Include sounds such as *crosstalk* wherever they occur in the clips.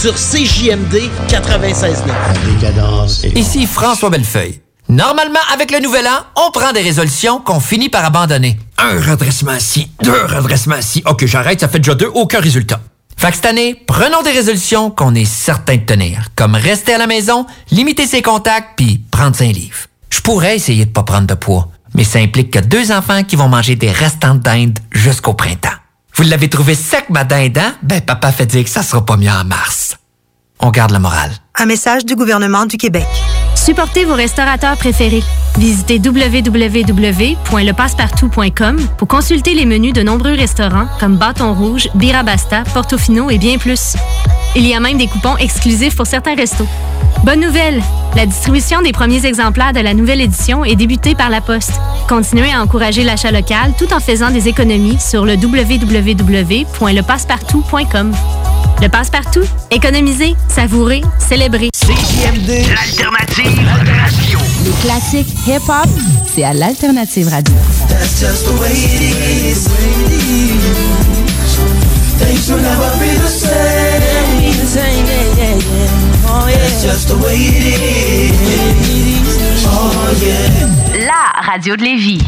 sur CJMD 96.9. Ici François Bellefeuille. Normalement, avec le nouvel an, on prend des résolutions qu'on finit par abandonner. Un redressement ci, deux redressements ci. Ok, j'arrête, ça fait déjà deux, aucun résultat. Fait que cette année, prenons des résolutions qu'on est certain de tenir, comme rester à la maison, limiter ses contacts, puis prendre un livre. Je pourrais essayer de pas prendre de poids, mais ça implique que deux enfants qui vont manger des restants de dinde jusqu'au printemps. Vous l'avez trouvé sec, ma dinde, hein? Ben, papa fait dire que ça sera pas mieux en mars. On garde la morale. Un message du gouvernement du Québec. Supportez vos restaurateurs préférés. Visitez www.lepassepartout.com pour consulter les menus de nombreux restaurants comme Bâton Rouge, Birabasta, Portofino et bien plus. Il y a même des coupons exclusifs pour certains restos. Bonne nouvelle! La distribution des premiers exemplaires de la nouvelle édition est débutée par la Poste. Continuez à encourager l'achat local tout en faisant des économies sur le www.lepassepartout.com. Le passe-partout, économiser, savourer, célébrer. CJMD, l'alternative radio. Les classiques hip-hop, c'est à l'alternative radio. That's just the way it is. Things will never be the same. Oh, yeah. That's just the way it is. Oh yeah. La radio de Lévis.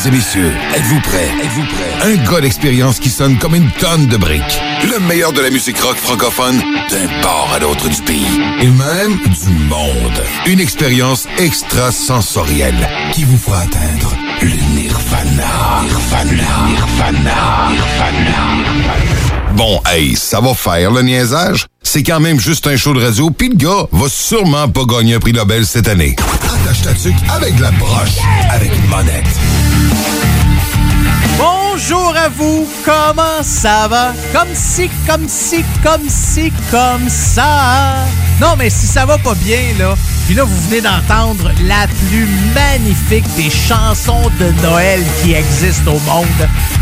Mesdames et messieurs, êtes-vous prêts? Êtes-vous prêts? Un gars d'expérience qui sonne comme une tonne de briques. Le meilleur de la musique rock francophone d'un port à l'autre du pays. Et même du monde. Une expérience extrasensorielle qui vous fera atteindre le nirvana. Nirvana. Nirvana. Nirvana. Bon, hey, ça va faire le niaisage? C'est quand même juste un show de radio, pis le gars va sûrement pas gagner un prix Nobel cette année. Attache ta tuque avec la broche, avec une monette. Bonjour à vous, comment ça va? Comme si, comme si, comme si, comme ça. Non, mais si ça va pas bien, là, puis là, vous venez d'entendre la plus magnifique des chansons de Noël qui existent au monde.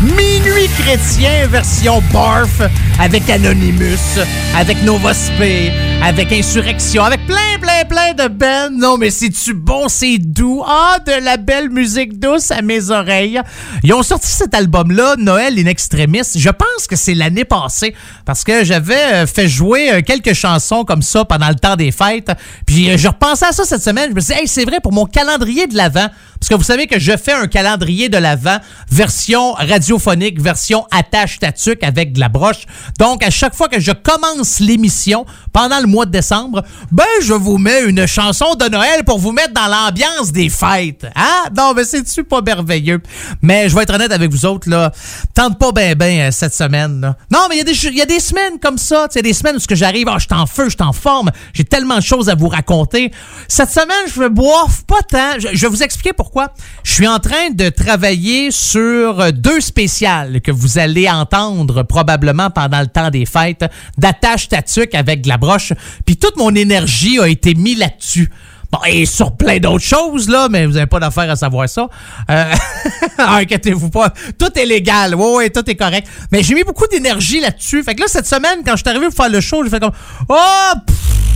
Minuit chrétien version barf, avec Anonymous, avec Nova Spé, avec Insurrection, avec plein, plein, plein de belles. Non, mais c'est-tu bon, c'est doux? Ah, de la belle musique douce à mes oreilles. Ils ont sorti cet album-là, Noël in Extremis. Je pense que c'est l'année passée, parce que j'avais euh, fait jouer euh, quelques chansons comme ça pendant le temps des fêtes. Puis euh, je repensais à ça cette semaine. Je me suis dit, hey, c'est vrai, pour mon calendrier de l'Avent, parce que vous savez que je fais un calendrier de l'Avent, version radiophonique, version attache tatuc avec de la broche. Donc, à chaque fois que je commence l'émission, pendant le mois de décembre, ben, je vous mets une chanson de Noël pour vous mettre dans l'ambiance des fêtes. Hein? Non, mais c'est-tu pas merveilleux? Mais je vais être honnête avec vous autres, là. Tente pas ben ben cette semaine, là. Non, mais il y, a des- il y a des semaines comme ça. Il y a des semaines où j'arrive, ah, je suis en feu, je suis en forme, j'ai tellement de choses à vous raconter. Cette semaine, je vais boire pas tant. Je vais vous expliquer pourquoi. Je suis en train de travailler sur deux spéciales que vous allez entendre probablement pendant le temps des fêtes d'attache tatuc avec de la broche. Puis toute mon énergie a été mise là-dessus. Bon, et sur plein d'autres choses, là, mais vous n'avez pas d'affaire à savoir ça. Euh, *laughs* inquiétez-vous pas. Tout est légal. Ouais, tout est correct. Mais j'ai mis beaucoup d'énergie là-dessus. Fait que là, cette semaine, quand je suis arrivé pour faire le show, j'ai fait comme, oh,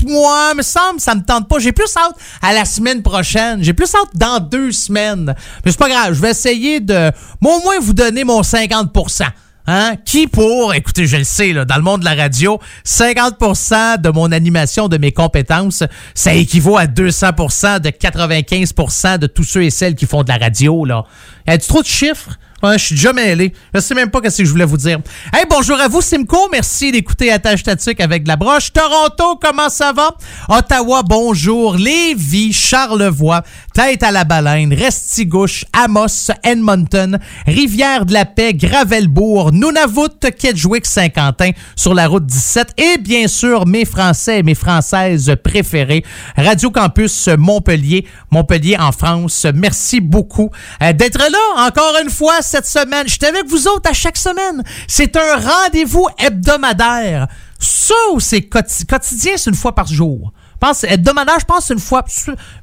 moi, me semble, ça me tente pas. J'ai plus hâte à la semaine prochaine. J'ai plus hâte dans deux semaines. Mais c'est pas grave. Je vais essayer de, moi, au moins, vous donner mon 50% Hein? Qui pour, écoutez, je le sais, là, dans le monde de la radio, 50% de mon animation, de mes compétences, ça équivaut à 200% de 95% de tous ceux et celles qui font de la radio, là. Y a trop de chiffres? Je suis déjà mêlé. Je sais même pas ce que je voulais vous dire. Hey, bonjour à vous, Simco. Merci d'écouter Attache Statique avec la broche. Toronto, comment ça va? Ottawa, bonjour. Lévis, Charlevoix, Tête à la Baleine, Restigouche, Amos, Edmonton, Rivière de la Paix, Gravelbourg, Nunavut, Kedgewick, Saint-Quentin, sur la route 17 et bien sûr mes Français et mes Françaises préférés, Radio Campus Montpellier, Montpellier en France. Merci beaucoup euh, d'être là encore une fois cette semaine. Je suis avec vous autres à chaque semaine. C'est un rendez-vous hebdomadaire. Ça c'est quoti- quotidien, c'est une fois par jour? Pense hebdomadaire, je pense c'est une fois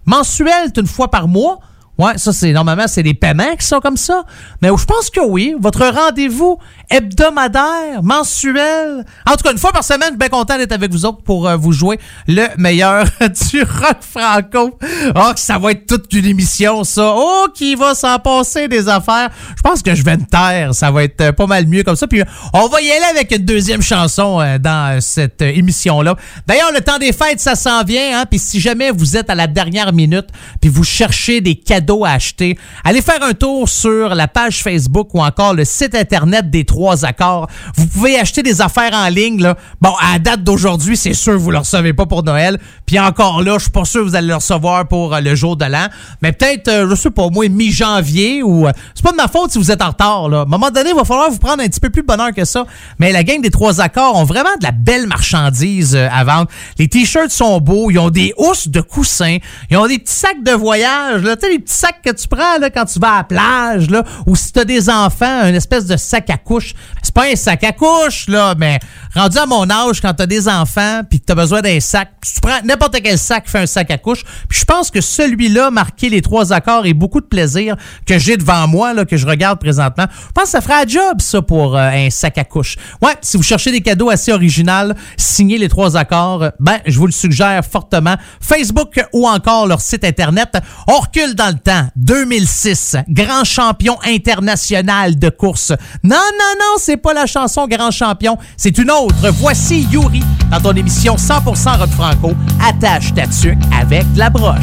mensuel, c'est une fois par mois. Ouais, ça c'est normalement c'est des paiements qui sont comme ça. Mais je pense que oui, votre rendez-vous hebdomadaire, mensuel. En tout cas, une fois par semaine, je suis bien content d'être avec vous autres pour euh, vous jouer le meilleur *laughs* du rock franco. Oh, ça va être toute une émission, ça. Oh, qui va s'en passer des affaires. Je pense que je vais me taire. Ça va être euh, pas mal mieux comme ça. Puis euh, on va y aller avec une deuxième chanson dans cette émission-là. D'ailleurs, le temps des fêtes, ça s'en vient. Hein? Puis si jamais vous êtes à la dernière minute, puis vous cherchez des cadeaux à acheter, allez faire un tour sur la page Facebook ou encore le site Internet des Trois Accords. Vous pouvez acheter des affaires en ligne. Bon, à la date d'aujourd'hui, c'est sûr vous ne le recevez pas pour Noël. Puis encore là, je suis pas sûr que vous allez le recevoir pour euh, le jour de l'an. Mais peut-être, euh, je sais pas, au moins mi-janvier ou... euh, c'est pas de ma faute si vous êtes en retard. À un moment donné, il va falloir vous prendre un petit peu plus de bonheur que ça. Mais la gang des Trois Accords ont vraiment de la belle marchandise euh, à vendre. Les t-shirts sont beaux. Ils ont des housses de coussins. Ils ont des petits sacs de voyage. Là. Les petits sacs que tu prends quand tu vas à la plage. Ou si tu as des enfants, une espèce de sac à couche. C'est pas un sac à couche, là, mais rendu à mon âge, quand tu as des enfants puis que tu as besoin d'un sac, tu prends n'importe quel sac, fait un sac à couche. Puis je pense que celui-là, marqué les trois accords et beaucoup de plaisir que j'ai devant moi, que je regarde présentement, je pense que ça fera un job, ça, pour euh, un sac à couche. Ouais, si vous cherchez des cadeaux assez originaux, signez les trois accords, ben, je vous le suggère fortement. Facebook ou encore leur site Internet. On recule dans le temps. 2006, grand champion international de course. Non, non, non, c'est pas la chanson Grand Champion, c'est une autre. Voici Yuri dans ton émission 100% Rock Franco. Attache ta tuque avec de la broche.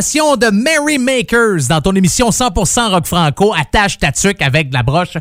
Formation de Merry Makers dans ton émission 100% rock franco attache ta avec de la broche.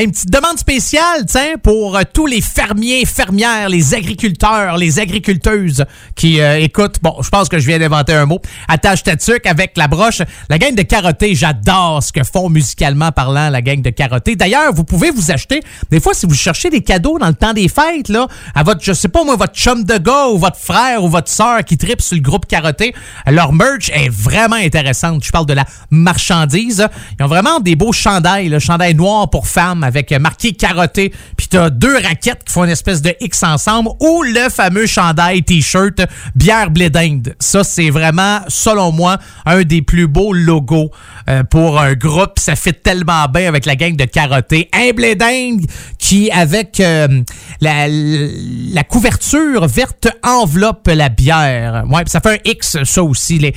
Une petite demande spéciale, tiens, pour euh, tous les fermiers, fermières, les agriculteurs, les agriculteuses qui euh, écoutent. Bon, je pense que je viens d'inventer un mot. Attache ta avec la broche. La gang de Carotté, j'adore ce que font musicalement parlant la gang de Carotté. D'ailleurs, vous pouvez vous acheter, des fois, si vous cherchez des cadeaux dans le temps des fêtes, là, à votre, je sais pas moi, votre chum de gars ou votre frère ou votre sœur qui tripe sur le groupe Carotté, leur merch est vraiment intéressante. Je parle de la marchandise. Ils ont vraiment des beaux chandails, le chandail noir pour femmes avec marqué Carotté. Puis t'as deux raquettes qui font une espèce de X ensemble ou le fameux chandail t-shirt bière blé d'Inde. Ça, c'est vraiment, selon moi, un des plus beaux logos euh, pour un groupe. Ça fait tellement bien avec la gang de Carotté. Un blé d'Inde qui, avec euh, la, couverture verte, enveloppe la bière. Ouais, ça fait un X, ça aussi. Les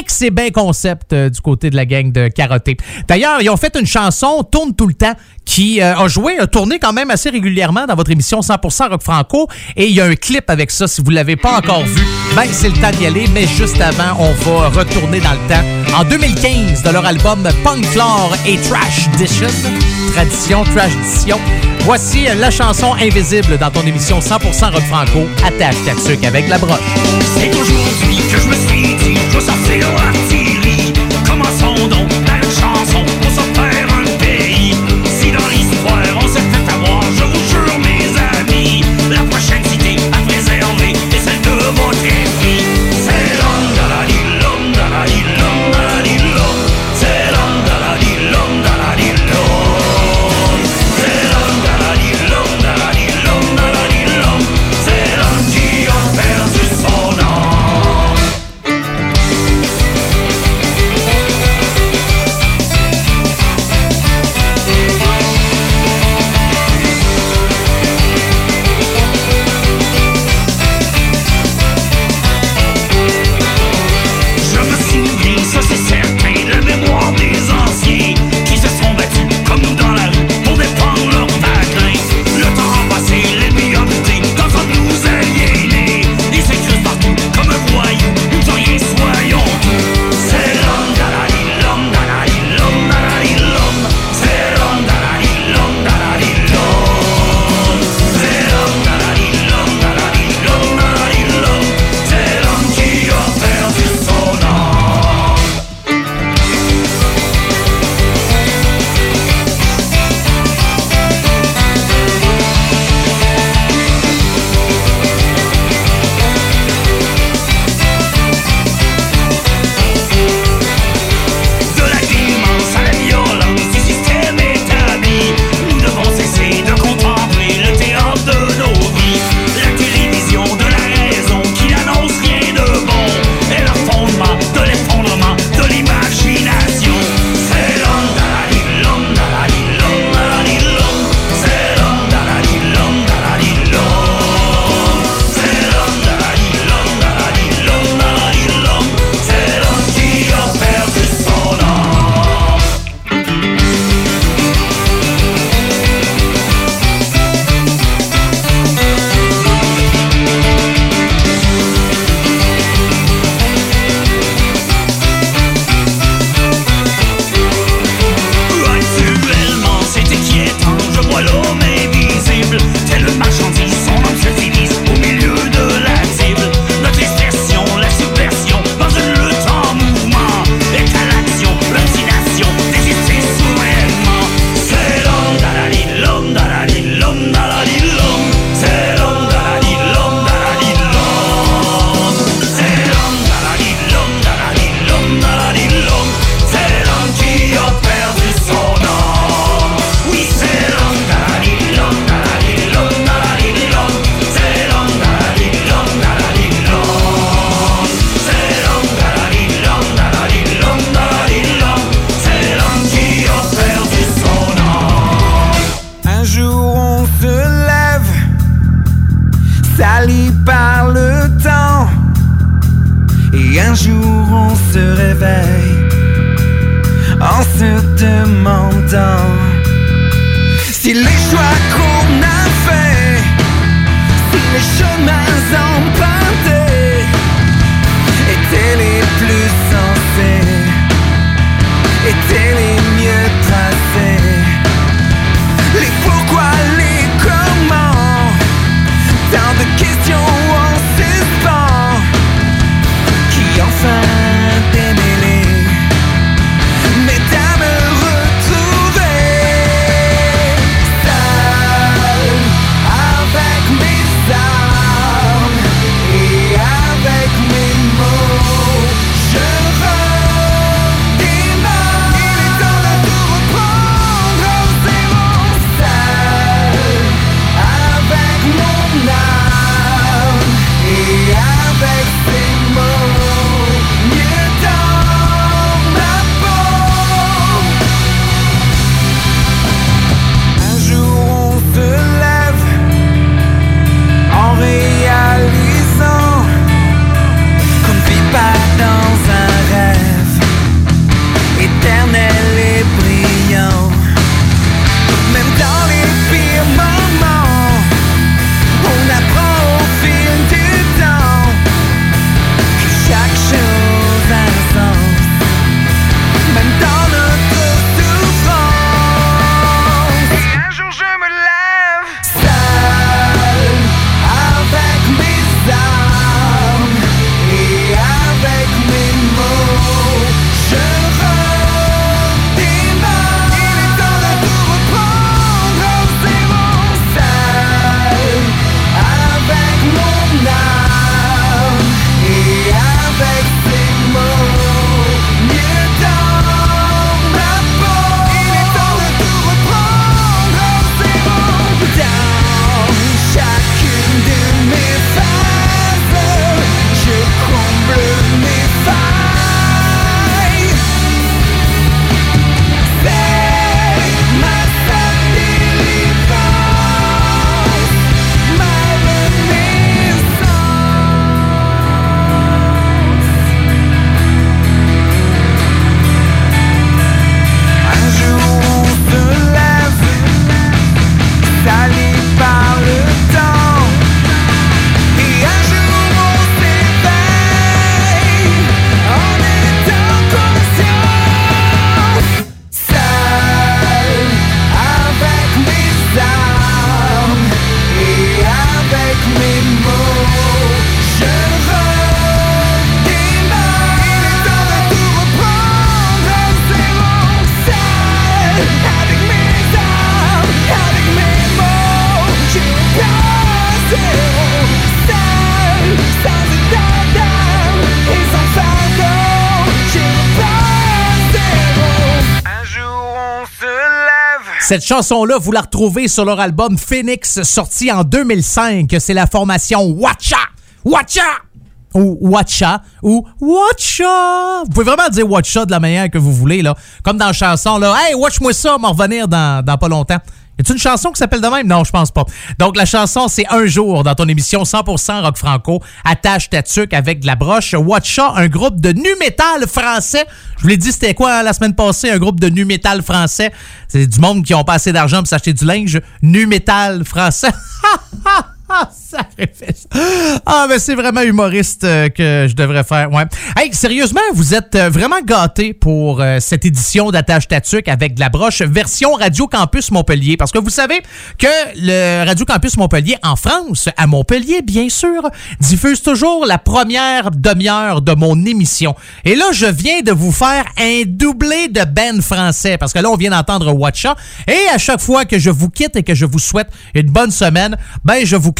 X, c'est bien concept euh, du côté de la gang de Carotté. D'ailleurs, ils ont fait une chanson, Tourne tout le temps, qui euh, a joué, a tourné quand même assez régulièrement dans votre émission 100% Rock Franco. Et il y a un clip avec ça, si vous l'avez pas encore vu. Ben, c'est le temps d'y aller, mais juste avant, on va retourner dans le temps. En 2015, de leur album Punk Floor et Trash Edition, Tradition, Trash Edition, voici la chanson Invisible dans ton émission 100% Rock Franco. Attache ta tuque avec la broche. C'est aujourd'hui que je me suis dit, Cette chanson-là, vous la retrouvez sur leur album Phoenix, sorti en 2005. C'est la formation Watcha! Watcha! Ou Watcha, ou Watcha! Vous pouvez vraiment dire Watcha de la manière que vous voulez, là. Comme dans la chanson, là. Hey, watch-moi ça, m'en revenir dans, dans pas longtemps. Y a une chanson qui s'appelle de même? Non, je pense pas. Donc, la chanson, c'est Un jour dans ton émission 100% rock franco. Attache ta tuque avec de la broche. Watcha, un groupe de nu metal français. Je vous l'ai dit, c'était quoi hein, la semaine passée? Un groupe de nu metal français? C'est du monde qui ont pas assez d'argent pour s'acheter du linge. Nu metal français. *laughs* Ah, sacrifice. Ah, mais c'est vraiment humoriste euh, que je devrais faire. Ouais. Hey, sérieusement, vous êtes euh, vraiment gâtés pour euh, cette édition d'Attache Tatuc avec de la broche version Radio Campus Montpellier. Parce que vous savez que le Radio Campus Montpellier en France, à Montpellier, bien sûr, diffuse toujours la première demi-heure de mon émission. Et là, je viens de vous faire un doublé de Ben français. Parce que là, on vient d'entendre Watcha. Et à chaque fois que je vous quitte et que je vous souhaite une bonne semaine, ben, je vous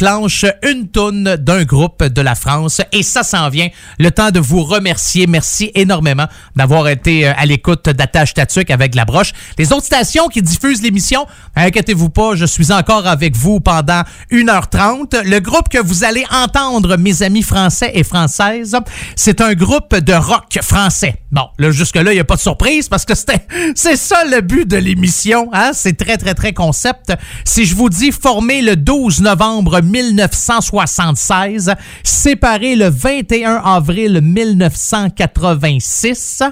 une toune d'un groupe de la France et ça s'en vient. Le temps de vous remercier. Merci énormément d'avoir été euh, à l'écoute d'Attache Tatuc avec la broche. Les autres stations qui diffusent l'émission, inquiétez-vous pas, je suis encore avec vous pendant 1h30. Le groupe que vous allez entendre, mes amis français et françaises, c'est un groupe de rock français. Bon, là, jusque-là, il n'y a pas de surprise parce que *laughs* c'est ça le but de l'émission. Hein? C'est très, très, très concept. Si je vous dis formé le 12 novembre 1976, séparés le 21 avril 1986.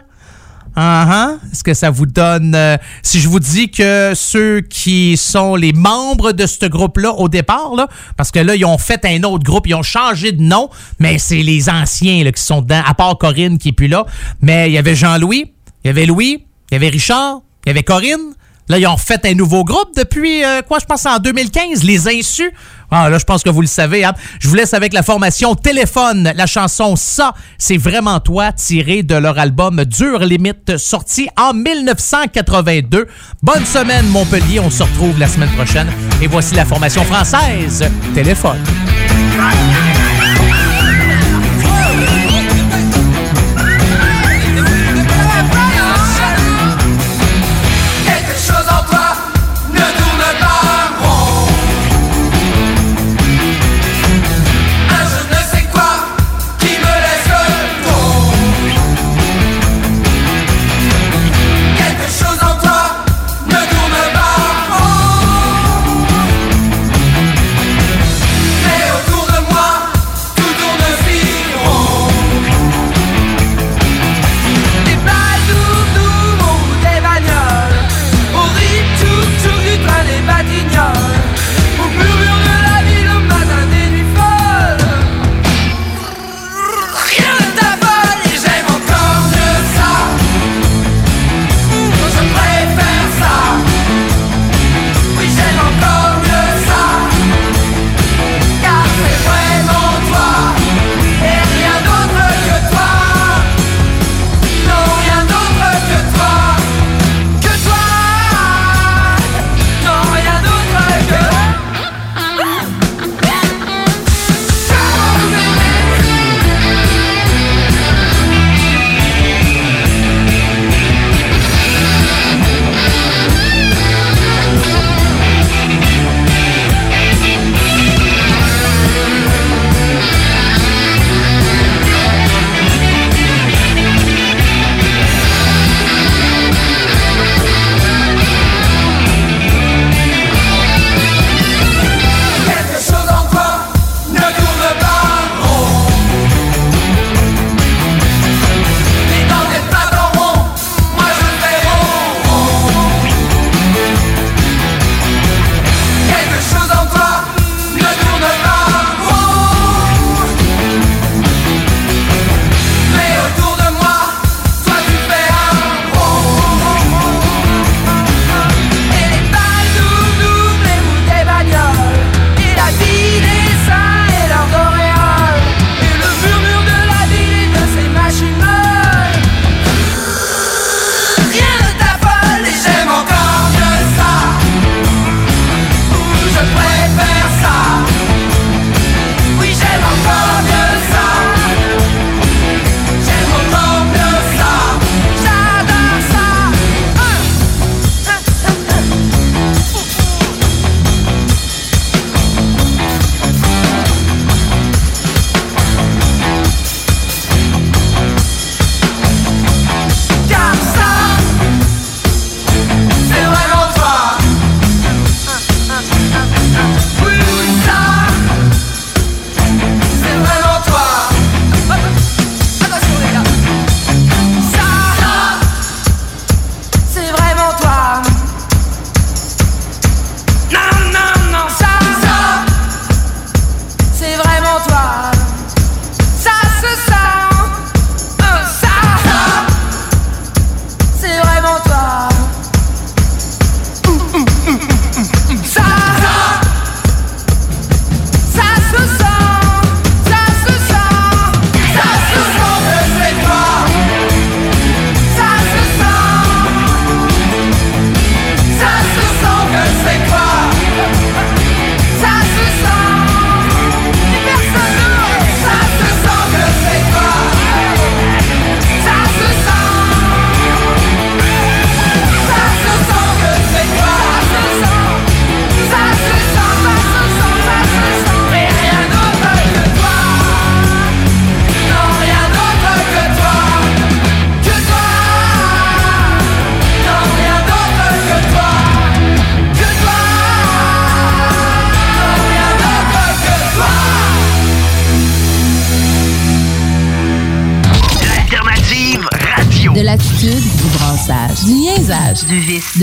Ah ah. Est-ce que ça vous donne... euh, si je vous dis que ceux qui sont les membres de ce groupe-là au départ, là, parce que là, ils ont fait un autre groupe, ils ont changé de nom, mais c'est les anciens là, qui sont dedans, à part Corinne qui est plus là. Mais il y avait Jean-Louis, il y avait Louis, il y avait Richard, il y avait Corinne. Là, ils ont fait un nouveau groupe depuis, euh, quoi, je pense en 2015, Les Insus. Ah, là, je pense que vous le savez. Hein? Je vous laisse avec la formation Téléphone, la chanson Ça, c'est vraiment toi, tirée de leur album Dure Limite, sorti en 1982. Bonne semaine, Montpellier. On se retrouve la semaine prochaine. Et voici la formation française Téléphone.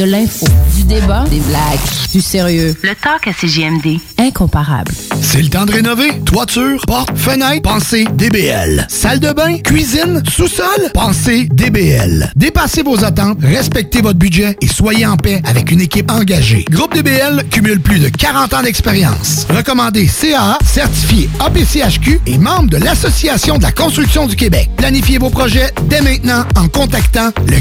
De l'info, du débat, des blagues, du sérieux. Le talk à CGMD. Incomparable. C'est le temps de rénover. Toiture, porte, fenêtre, pensez DBL. Salle de bain, cuisine, sous-sol, pensez DBL. Dépassez vos attentes, respectez votre budget et soyez en paix avec une équipe engagée. Groupe DBL cumule plus de 40 ans d'expérience. Recommandé CAA, certifié APCHQ et membre de l'Association de la construction du Québec. Planifiez vos projets dès maintenant en contactant le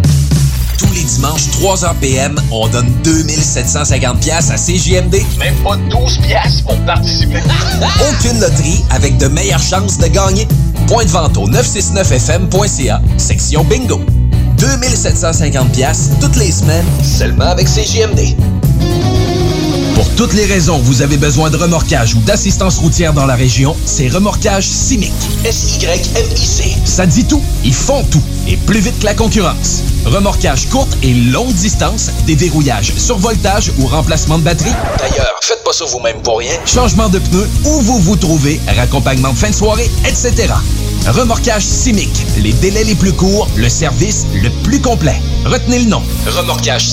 les dimanches, 3h PM, on donne 2750 pièces à CJMD. Même pas 12 pièces pour participer. *laughs* Aucune loterie avec de meilleures chances de gagner. Point de vente au 969fm.ca, section bingo. 2750 pièces toutes les semaines, seulement avec CJMD. Pour toutes les raisons que vous avez besoin de remorquage ou d'assistance routière dans la région, c'est Remorquage Simic. S-Y-M-I-C. Ça dit tout. Ils font tout. Et plus vite que la concurrence. Remorquage courte et longue distance, déverrouillage, survoltage ou remplacement de batterie. D'ailleurs, faites pas ça vous-même pour rien. Changement de pneus, où vous vous trouvez, raccompagnement de fin de soirée, etc. Remorquage Simic. Les délais les plus courts, le service le plus complet. Retenez le nom. Remorquage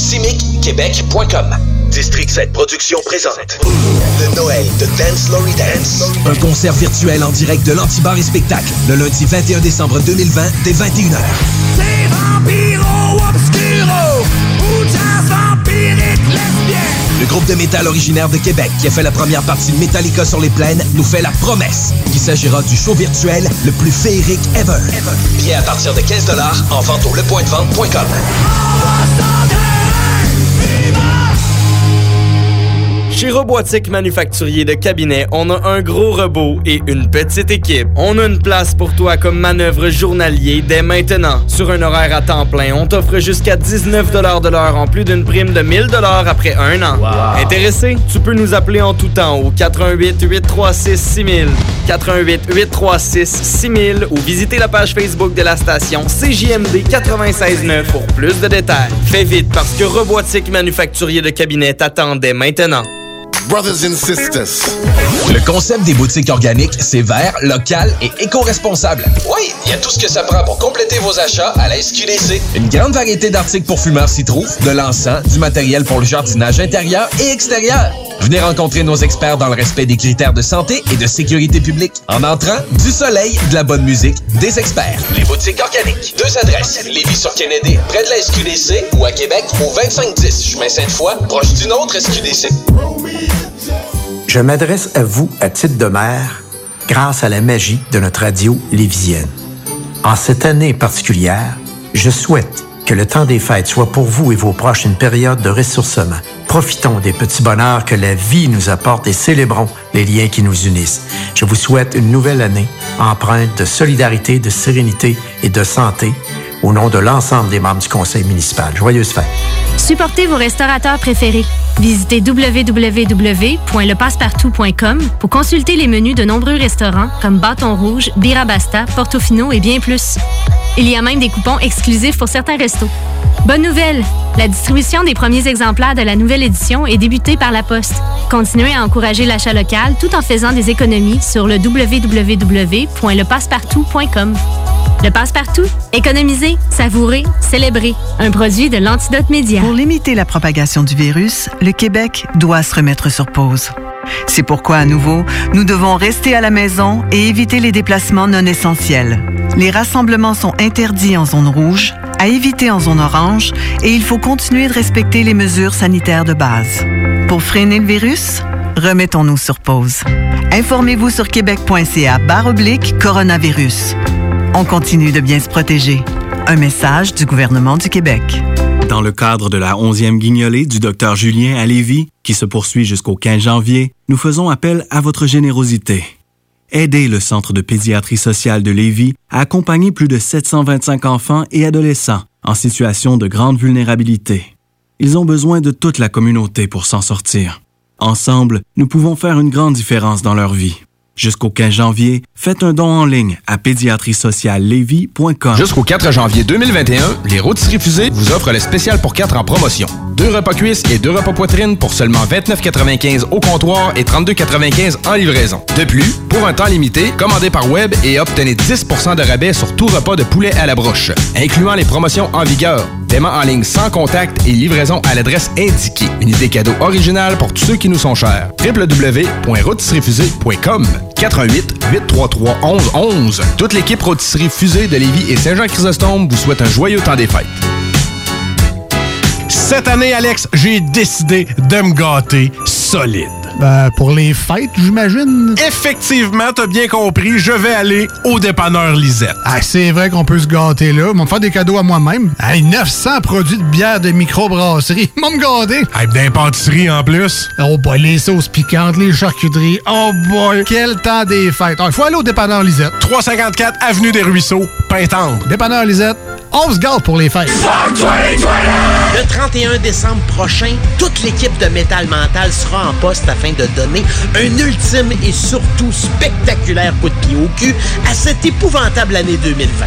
Québec.com. District 7 Productions présente Le Noël de Dance Lory Dance. Un concert virtuel en direct de l'Antibar et Spectacle le lundi 21 décembre 2020 dès 21h. C'est Vampiro Obscuro ou jazz vampirique lesbien. Le groupe de métal originaire de Québec qui a fait la première partie de Metallica sur les plaines nous fait la promesse qu'il s'agira du show virtuel le plus féerique ever. Billets à partir de 15 en vente au lepointdevente.com. Chez Robotique Manufacturier de Cabinet, on a un gros robot et une petite équipe. On a une place pour toi comme manœuvre journalier dès maintenant. Sur un horaire à temps plein, on t'offre jusqu'à 19 de l'heure en plus d'une prime de 1000 après un an. Intéressé? Tu peux nous appeler en tout temps au 88 836 6000, 88 836 6000 ou visiter la page Facebook de la station CJMD 96.9 pour plus de détails. Fais vite parce que Robotique Manufacturier de Cabinet t'attend dès maintenant. Brothers and sisters. Le concept des boutiques organiques, c'est vert, local et éco-responsable. Oui, il y a tout ce que ça prend pour compléter vos achats à la SQDC. Une grande variété d'articles pour fumeurs s'y trouve, de l'encens, du matériel pour le jardinage intérieur et extérieur. Venez rencontrer nos experts dans le respect des critères de santé et de sécurité publique. En entrant, du soleil, de la bonne musique, des experts. Les boutiques organiques. Deux adresses. Lévis sur Kennedy, près de la SQDC, ou à Québec, au 2510 chemin Sainte-Foy, proche d'une autre SQDC. Je m'adresse à vous à titre de maire grâce à la magie de notre radio lévisienne. En cette année particulière, je souhaite que le temps des fêtes soit pour vous et vos proches une période de ressourcement. Profitons des petits bonheurs que la vie nous apporte et célébrons les liens qui nous unissent. Je vous souhaite une nouvelle année empreinte de solidarité, de sérénité et de santé au nom de l'ensemble des membres du conseil municipal. Joyeuses fêtes. Supportez vos restaurateurs préférés. Visitez www.lepassepartout.com pour consulter les menus de nombreux restaurants comme Bâton Rouge, Birabasta, Portofino et bien plus. Il y a même des coupons exclusifs pour certains restos. Bonne nouvelle! La distribution des premiers exemplaires de la nouvelle édition est débutée par la Poste. Continuez à encourager l'achat local tout en faisant des économies sur le www.lepassepartout.com. Le passe-partout, économiser, savourer, célébrer. Un produit de l'Antidote Média. Pour limiter la propagation du virus, le Québec doit se remettre sur pause. C'est pourquoi, à nouveau, nous devons rester à la maison et éviter les déplacements non essentiels. Les rassemblements sont interdits en zone rouge, à éviter en zone orange, et il faut continuer de respecter les mesures sanitaires de base. Pour freiner le virus, remettons-nous sur pause. Informez-vous sur québec.ca oblique coronavirus. On continue de bien se protéger. Un message du gouvernement du Québec. Dans le cadre de la 11e guignolée du Dr Julien à Lévis, qui se poursuit jusqu'au 15 janvier, nous faisons appel à votre générosité. Aidez le Centre de pédiatrie sociale de Lévis à accompagner plus de 725 enfants et adolescents en situation de grande vulnérabilité. Ils ont besoin de toute la communauté pour s'en sortir. Ensemble, nous pouvons faire une grande différence dans leur vie. Jusqu'au 15 janvier, faites un don en ligne à pédiatrie-sociale-lévis.com. Jusqu'au 4 janvier 2021, les rôtisseries fusées vous offrent le spécial pour 4 en promotion. Deux repas cuisses et deux repas poitrine pour seulement 29,95 au comptoir et 32,95 en livraison. De plus, pour un temps limité, commandez par web et obtenez 10% de rabais sur tout repas de poulet à la broche, incluant les promotions en vigueur. Paiement en ligne sans contact et livraison à l'adresse indiquée. Une idée cadeau originale pour tous ceux qui nous sont chers. www.rôtisseriefusée.com 88 833 1111 Toute l'équipe Rôtisserie Fusée de Lévis et Saint-Jean-Chrysostome vous souhaite un joyeux temps des fêtes. Cette année, Alex, j'ai décidé de me gâter solide. Ben, pour les fêtes, j'imagine. Effectivement, t'as bien compris, je vais aller au dépanneur Lisette. Ah, c'est vrai qu'on peut se gâter là. Ils vont me faire des cadeaux à moi-même. Hey, 900 produits de bière de microbrasserie. Ils vont me gâter. Hey, d'impantisserie en plus. Oh boy, les sauces piquantes, les charcuteries. Oh boy, quel temps des fêtes. Il faut aller au dépanneur Lisette. 354 Avenue des Ruisseaux, Pintendre. Dépanneur Lisette, on se gâte pour les fêtes. Le 31 décembre prochain, toute l'équipe de Métal Mental sera en poste afin de donner un ultime et surtout spectaculaire coup de pied au cul à cette épouvantable année 2020.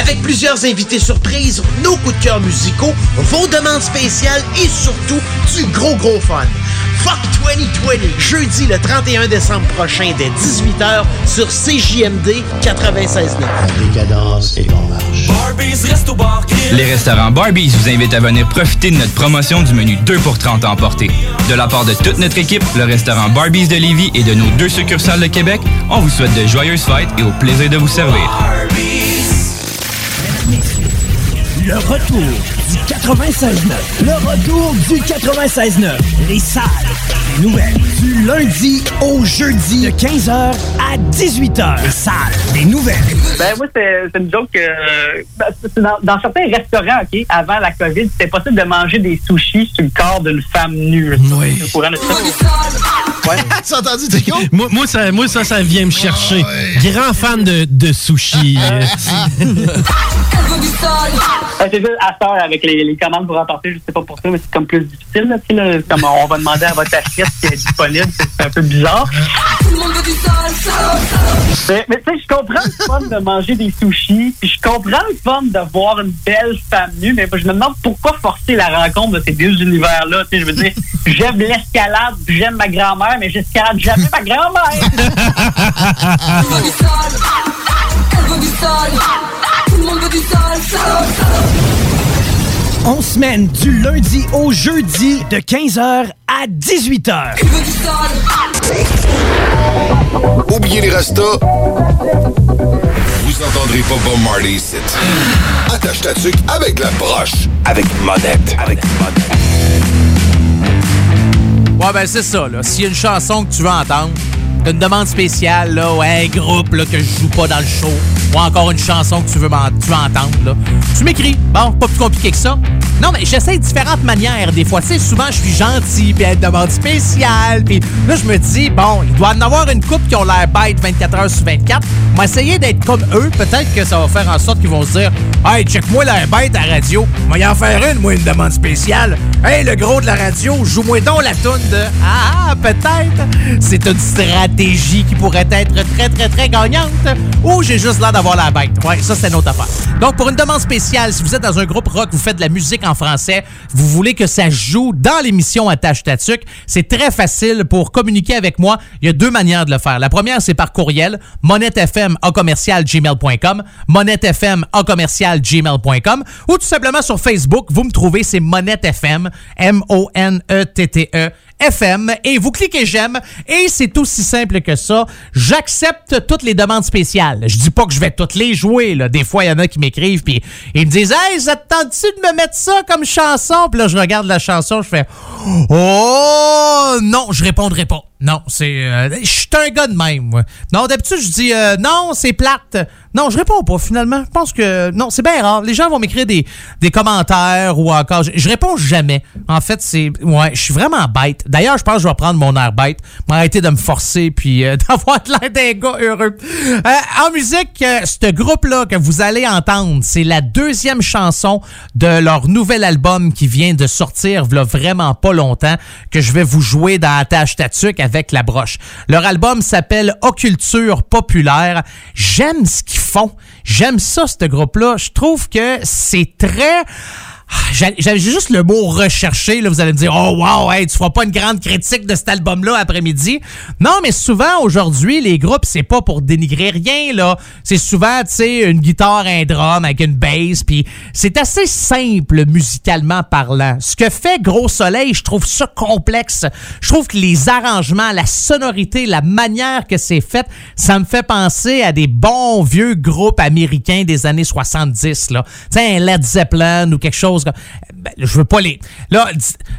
Avec plusieurs invités surprises, nos coups de cœur musicaux, vos demandes spéciales et surtout du gros gros fun. Fuck 2020, jeudi le 31 décembre prochain dès 18h sur CJMD 96.9. Décadence est en marche. Les restaurants Barbies vous invitent à venir profiter de notre promotion du menu 2 pour 30 à emporter. De la part de toute notre équipe, le restaurant Barbies de Lévis et de nos deux succursales de Québec, on vous souhaite de joyeuses fêtes et au plaisir de vous servir. Le retour du 96.9. Le retour du 96.9. Les salles des nouvelles. Du lundi au jeudi de 15h à 18h. Les salles des nouvelles. Ben moi, c'est une joke que ben, c'est dans, dans certains restaurants, OK, avant la COVID, c'était possible de manger des sushis sur le corps d'une femme nue. Oui. Ouais. *laughs* tu as entendu, *laughs* moi, moi, ça, moi, ça, ça vient me chercher. Grand fan de, de sushi. *laughs* euh. Ben, c'est juste à heure, avec les, commandes pour emporter, je sais pas pour ça, mais c'est comme plus difficile. Là, là, comme on va demander à votre assiette qui est disponible, c'est un peu bizarre. Mais, mais tu sais, je comprends le fun de manger des sushis, puis je comprends le fun de voir une belle femme nue, mais je me demande pourquoi forcer la rencontre de ces deux univers-là. Je veux dire, j'aime l'escalade, j'aime ma grand-mère, mais j'escalade jamais ma grand-mère. On semaine du lundi au jeudi de 15h à 18h. Oubliez les restos. Vous entendrez pas Bob Marley ici. Attache ta tuque avec la broche. Avec monette. Avec monette. Ouais, ben c'est ça, là. S'il y a une chanson que tu veux entendre, t'as une demande spéciale, là, ou un groupe que je joue pas dans le show, ou encore une chanson que tu veux, m'en- tu entendre, là, tu m'écris. Bon, pas plus compliqué que ça. Non, mais j'essaie différentes manières, des fois. Tu sais, souvent, je suis gentil, puis une demande spéciale, puis là, je me dis, bon, il doit en avoir une couple qui ont l'air bête 24 heures sur 24. On va essayer d'être comme eux. Peut-être que ça va faire en sorte qu'ils vont se dire, hey, check-moi l'air bête à la radio. Moi, y en faire une, moi, une demande spéciale. Hey, le gros de la radio, joue-moi donc la toune de. Ah, peut-être. C'est une stratégie qui pourrait être très, très, très gagnante. Ou j'ai juste l'air d'avoir la bête. Ouais, ça, c'est une autre affaire. Donc, pour une demande spéciale, si vous êtes dans un groupe rock, vous faites de la musique en français, vous voulez que ça joue dans l'émission Attache Tatuc, c'est très facile pour communiquer avec moi. Il y a deux manières de le faire. La première, c'est par courriel, monettefm à commercial gmail.com, monettefm à commercial gmail.com, ou tout simplement sur Facebook, vous me trouvez, c'est Monette FM, M-O-N-E-T-T-E. FM et vous cliquez j'aime et c'est aussi simple que ça. J'accepte toutes les demandes spéciales. Je dis pas que je vais toutes les jouer là. Des fois il y en a qui m'écrivent puis ils me disent "Hey, ça te tente-tu de me mettre ça comme chanson? Puis là je regarde la chanson, je fais "Oh non, je répondrai pas." Non, c'est. euh, je suis un gars de même, moi. Non, d'habitude, je dis euh, non, c'est plate. Non, je réponds pas finalement. Je pense que. Non, c'est bien rare. Les gens vont m'écrire des, des commentaires ou encore. Je, réponds jamais. En fait, c'est. Ouais, je suis vraiment bête. D'ailleurs, je pense que je vais prendre mon air bête, m'arrêter de me forcer puis euh, *laughs* d'avoir de l'air d'un gars heureux. Euh, en musique, euh, ce groupe-là que vous allez entendre, c'est la deuxième chanson de leur nouvel album qui vient de sortir il vraiment pas longtemps, que je vais vous jouer dans Attache Tatuc avec la broche. Leur album s'appelle Occulture populaire. J'aime ce qu'ils font. J'aime ça, ce groupe-là. Je trouve que c'est très... Ah, j'ai juste le mot recherché. Là, vous allez me dire, oh wow, hey, tu feras pas une grande critique de cet album-là après-midi. Non, mais souvent aujourd'hui, les groupes, c'est pas pour dénigrer rien. là. C'est souvent, tu sais, une guitare, un drum avec une bass, puis c'est assez simple musicalement parlant. Ce que fait Gros Soleil, je trouve ça complexe. Je trouve que les arrangements, la sonorité, la manière que c'est fait, ça me fait penser à des bons vieux groupes américains des années 70. Là, tu sais, un Led Zeppelin ou quelque chose comme. Ben, je veux pas les. Là,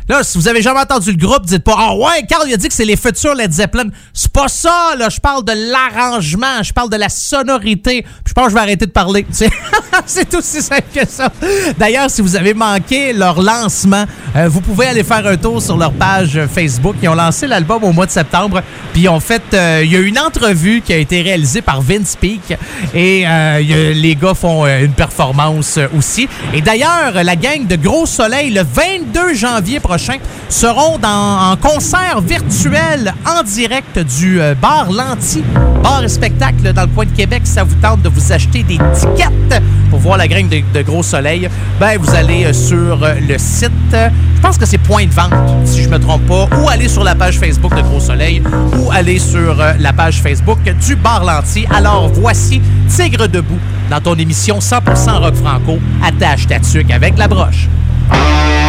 là, si vous avez jamais entendu le groupe, dites pas Ah ouais, Carl il a dit que c'est les futurs Led Zeppelin. C'est pas ça, là. Je parle de l'arrangement, je parle de la sonorité. Puis je pense que je vais arrêter de parler. *laughs* c'est aussi simple que ça. D'ailleurs, si vous avez manqué leur lancement, euh, vous pouvez aller faire un tour sur leur page Facebook. Ils ont lancé l'album au mois de septembre. Puis ils ont fait. euh, Il y a une entrevue qui a été réalisée par Vince Peak. Et euh, les gars font une performance aussi. Et d'ailleurs, la gang de Gros Le 22 janvier prochain, seront dans, en concert virtuel en direct du euh, bar Lanty, bar et spectacle dans le coin de Québec. Ça vous tente de vous acheter des tickets pour voir la gang de, Gros Soleil, ben vous allez euh, sur euh, le site, je pense que c'est Point de vente, si je me trompe pas, ou aller sur la page Facebook de Gros Soleil, ou aller sur la page Facebook du bar Lanty. Alors voici Tigre debout dans ton émission 100% rock franco, attache ta tuque avec la broche. Les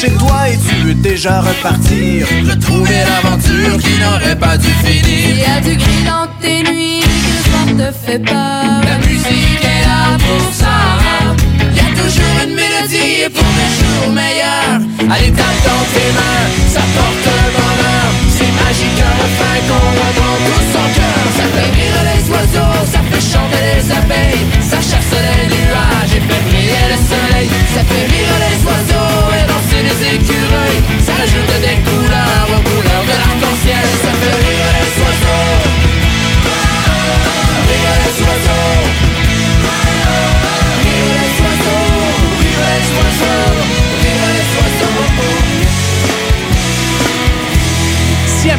chez toi et tu veux déjà repartir. Retrouver l'aventure qui n'aurait pas dû finir. y a du gris dans tes nuits, que le soir te fait peur. La musique est là pour ça. Y a toujours une mélodie pour des jours meilleurs. Allez, tape dans tes mains, ça porte le bonheur. C'est magique un refrain qu'on entend tous son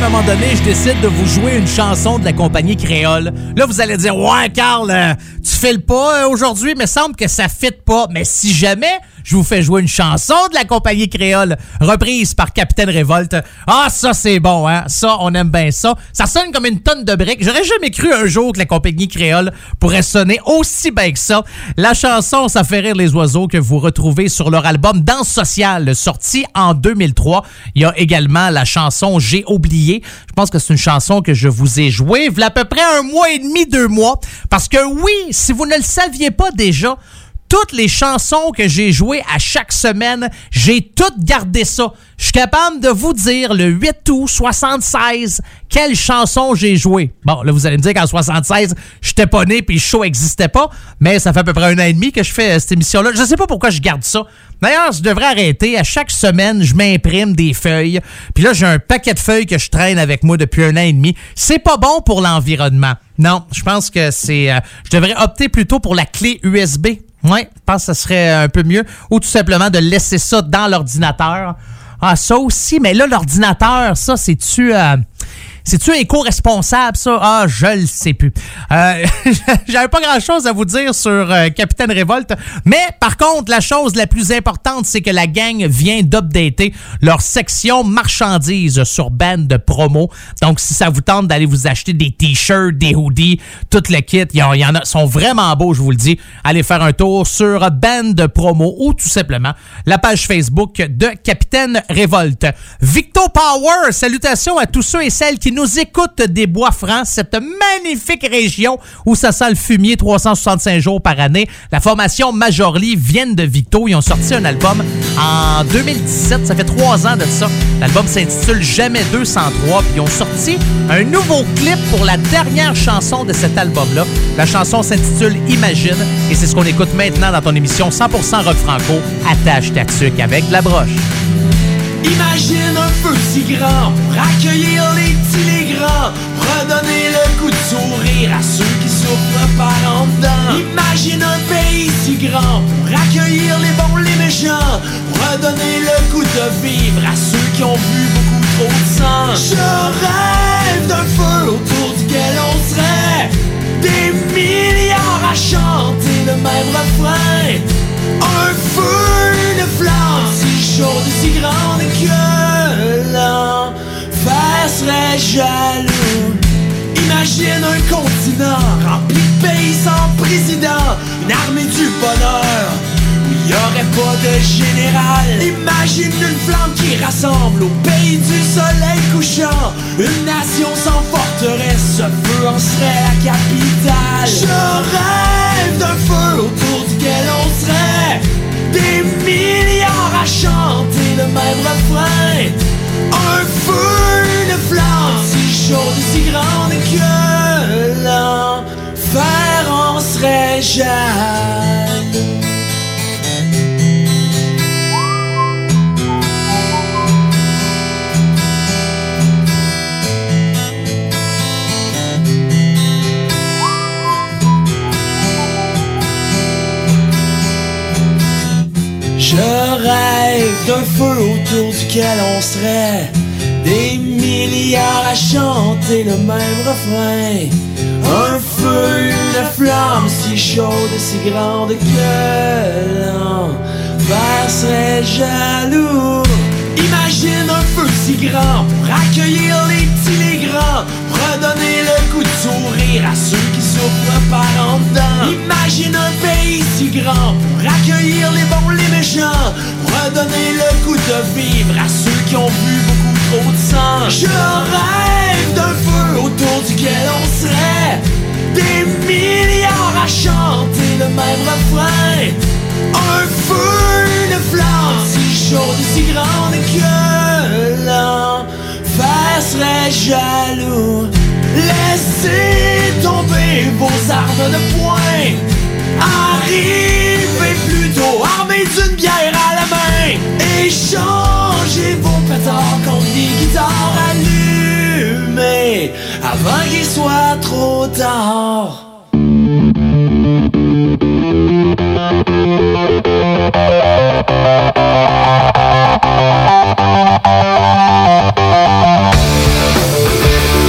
un moment donné, je décide de vous jouer une chanson de la compagnie créole, là, vous allez dire, ouais, Carl, euh, tu files pas euh, aujourd'hui, mais semble que ça fit pas. Mais si jamais je vous fais jouer une chanson de la compagnie créole, reprise par Capitaine Révolte, ah, ça, c'est bon, hein. Ça, on aime bien ça. Ça sonne comme une tonne de briques. J'aurais jamais cru un jour que la compagnie créole pourrait sonner aussi bien que ça. La chanson, ça fait rire les oiseaux que vous retrouvez sur leur album Danse sociale, sorti en 2003. Il y a également la chanson J'ai oublié. Je pense que c'est une chanson que je vous ai jouée il à peu près un mois et demi, deux mois. Parce que oui, si vous ne le saviez pas déjà, toutes les chansons que j'ai jouées à chaque semaine, j'ai toutes gardé ça. Je suis capable de vous dire le 8 août 76 quelle chanson j'ai joué. Bon, là, vous allez me dire qu'en 76, j'étais pas né puis le show existait pas, mais ça fait à peu près un an et demi que je fais euh, cette émission-là. Je sais pas pourquoi je garde ça. D'ailleurs, je devrais arrêter. À chaque semaine, je m'imprime des feuilles. Puis là, j'ai un paquet de feuilles que je traîne avec moi depuis un an et demi. C'est pas bon pour l'environnement. Non, je pense que c'est... euh, je devrais opter plutôt pour la clé USB. Ouais, je pense que ça serait un peu mieux. Ou tout simplement de laisser ça dans l'ordinateur. Ah, ça aussi. Mais là, l'ordinateur, ça, c'est-tu... euh, c'est-tu éco-responsable, ça? Ah, je le sais plus. Euh, *laughs* J'avais pas grand-chose à vous dire sur euh, Capitaine Révolte, mais par contre, la chose la plus importante, c'est que la gang vient d'updater leur section marchandises sur band de promo. Donc, si ça vous tente d'aller vous acheter des t-shirts, des hoodies, tout le kit, il y, y en a, sont vraiment beaux, je vous le dis. Allez faire un tour sur band de promo ou tout simplement la page Facebook de Capitaine Révolte. Victo Power, salutations à tous ceux et celles qui nous écoutent des Bois Francs, cette magnifique région où ça sent le fumier 365 jours par année. La formation Majorly viennent de Victo. Ils ont sorti un album en 2017. Ça fait trois ans de ça. L'album s'intitule Jamais 203. Puis ils ont sorti un nouveau clip pour la dernière chanson de cet album-là. La chanson s'intitule Imagine. Et c'est ce qu'on écoute maintenant dans ton émission 100% rock franco. Attache ta tuque avec de la broche. Imagine un feu si grand pour accueillir les petits, les grands, redonner le coup de sourire à ceux qui souffrent par en dedans. Imagine un pays si grand pour accueillir les bons, les méchants, redonner le coup de vivre à ceux qui ont vu beaucoup trop de sang. Je rêve d'un feu autour duquel on serait des milliards à chanter le même refrain. Un feu, une flamme si chaude et si grande que l'enfer serait jaloux. Imagine un continent rempli de pays sans président, une armée du bonheur où il n'y aurait pas de général. Imagine une flamme qui rassemble au pays du soleil couchant, une nation sans forteresse, ce feu en serait la capitale. Je rêve d'un feu autour duquel on serait des milliards à chanter le même refrain. Un feu, une flamme si chaude et si grande que l'enfer en serait jaloux. Je rêve d'un feu autour duquel on serait des milliards à chanter le même refrain. Un feu, une flamme si chaude et si grande que l'enfer serait jaloux. Imagine un feu si grand pour accueillir les petits, les grands, redonner le coup de sourire à ceux qui souffrent par en dedans. Imagine un pays si grand pour accueillir les bons, les méchants, redonner le coup de vivre à ceux qui ont vu beaucoup trop de sang. Je rêve d'un feu autour duquel on serait des milliards à chanter le même refrain. Un feu, une flamme si chaude et si grande que l'enfer serait jaloux. Laissez tomber vos armes de poing. Arrivez plutôt armés d'une bière à la main. Échangez vos pétards contre des guitares allumées avant qu'il soit trop tard. Thank you.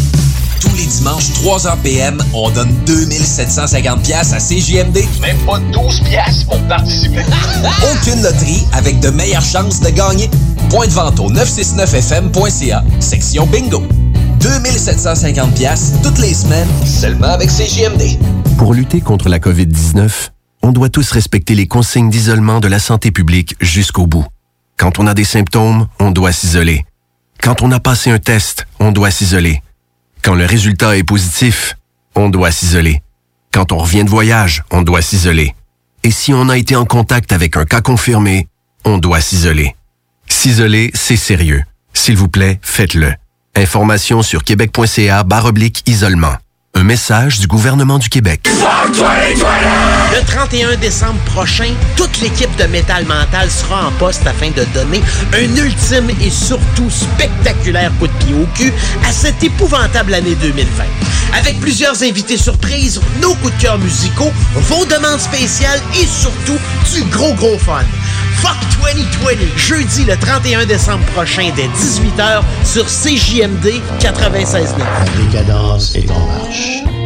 Tous les dimanches, 3h PM, on donne 2750 pièces à CJMD. Même pas 12 pièces pour participer. *laughs* Aucune loterie avec de meilleures chances de gagner. Point de vente au 969fm.ca, section bingo. 2750 pièces toutes les semaines, seulement avec CJMD. Pour lutter contre la COVID-19, on doit tous respecter les consignes d'isolement de la santé publique jusqu'au bout. Quand on a des symptômes, on doit s'isoler. Quand on a passé un test, on doit s'isoler. Quand le résultat est positif, on doit s'isoler. Quand on revient de voyage, on doit s'isoler. Et si on a été en contact avec un cas confirmé, on doit s'isoler. S'isoler, c'est sérieux. S'il vous plaît, faites-le. Information sur québec.ca barre oblique isolement. Un message du gouvernement du Québec. Le 31 décembre prochain, toute l'équipe de Métal Mental sera en poste afin de donner un ultime et surtout spectaculaire coup de pied au cul à cette épouvantable année 2020. Avec plusieurs invités surprises, nos coups de cœur musicaux, vos demandes spéciales et surtout du gros gros fun. Fuck 2020, jeudi le 31 décembre prochain dès 18h sur CJMD 96.9. Décadence est en marche.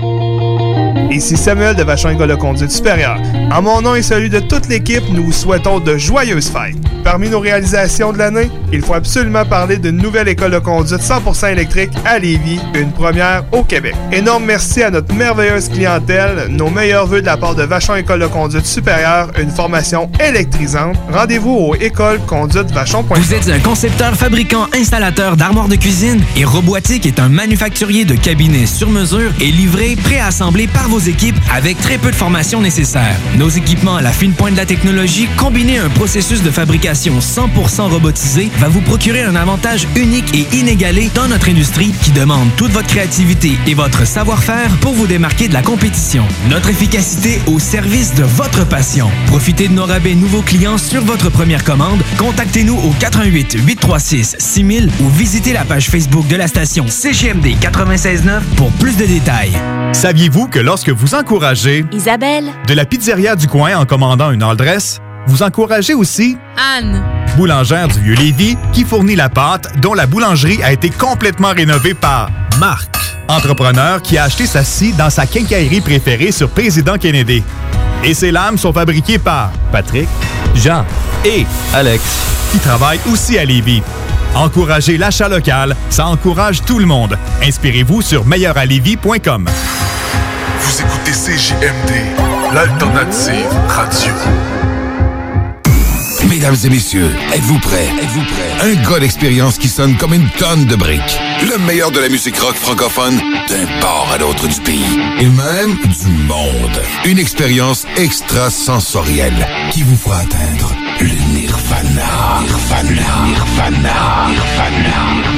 Ici Samuel de Vachon École de Conduite Supérieure. En mon nom et celui de toute l'équipe, nous vous souhaitons de joyeuses fêtes. Parmi nos réalisations de l'année, il faut absolument parler d'une nouvelle école de conduite 100% électrique à Lévis, une première au Québec. Énorme merci à notre merveilleuse clientèle, nos meilleurs voeux de la part de Vachon École de Conduite Supérieure, une formation électrisante. Rendez-vous au écoleconduitevachon.com. Vous êtes un concepteur, fabricant, installateur d'armoires de cuisine et Robotique est un manufacturier de cabinets sur mesure et livré, préassemblé par vos équipes avec très peu de formation nécessaire. Nos équipements à la fine pointe de la technologie, combinés à un processus de fabrication 100% robotisé, va vous procurer un avantage unique et inégalé dans notre industrie qui demande toute votre créativité et votre savoir-faire pour vous démarquer de la compétition. Notre efficacité au service de votre passion. Profitez de nos rabais nouveaux clients sur votre première commande. Contactez-nous au 88 836 6000 ou visitez la page Facebook de la station CGMD 969 pour plus de détails. Saviez-vous que lorsque vous encouragez Isabelle. de la pizzeria du coin en commandant une all dress, vous encouragez aussi Anne. Boulangère du Vieux-Lévis qui fournit la pâte dont la boulangerie a été complètement rénovée par Marc, entrepreneur qui a acheté sa scie dans sa quincaillerie préférée sur Président Kennedy. Et ses lames sont fabriquées par Patrick, Jean et Alex qui travaillent aussi à Lévis. Encouragez l'achat local, ça encourage tout le monde. Inspirez-vous sur meilleuralevis.com. Vous écoutez CJMD, l'alternative radio. Mesdames et messieurs, êtes-vous prêts? Êtes-vous prêts? Un gars d'expérience qui sonne comme une tonne de briques. Le meilleur de la musique rock francophone d'un port à l'autre du pays. Et même du monde. Une expérience extrasensorielle qui vous fera atteindre le nirvana. Nirvana. Nirvana. Nirvana.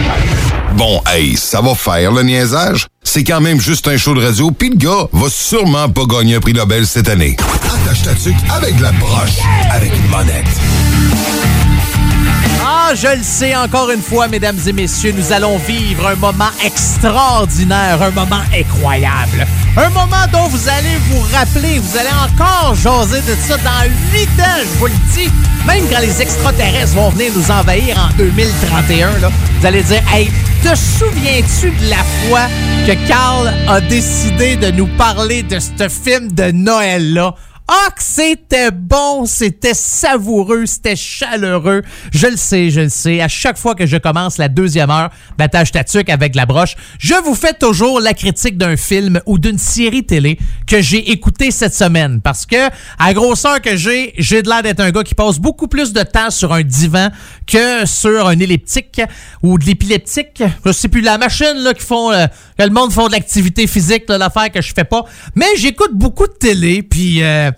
Bon, hey, ça va faire le niaisage. C'est quand même juste un show de radio, puis le gars va sûrement pas gagner un prix Nobel cette année. Attache ta avec la broche, avec une monette. Ah, je le sais, encore une fois, mesdames et messieurs, nous allons vivre un moment extraordinaire, un moment incroyable. Un moment dont vous allez vous rappeler, vous allez encore jaser de ça dans huit ans, je vous le dis. Même quand les extraterrestres vont venir nous envahir en 2031, là, vous allez dire, hey, te souviens-tu de la fois que Carl a décidé de nous parler de ce film de Noël-là. Ah, que c'était bon, c'était savoureux, c'était chaleureux. Je le sais, je le sais. À chaque fois que je commence la deuxième heure d'attache tatuc avec la broche, je vous fais toujours la critique d'un film ou d'une série télé que j'ai écouté cette semaine. Parce que, à grosseur que j'ai, j'ai de l'air d'être un gars qui passe beaucoup plus de temps sur un divan que sur un elliptique ou de l'épileptique. Je sais plus, la machine là, qui font, euh, que le monde font de l'activité physique, l'affaire que je fais pas. Mais j'écoute beaucoup de télé, puis euh,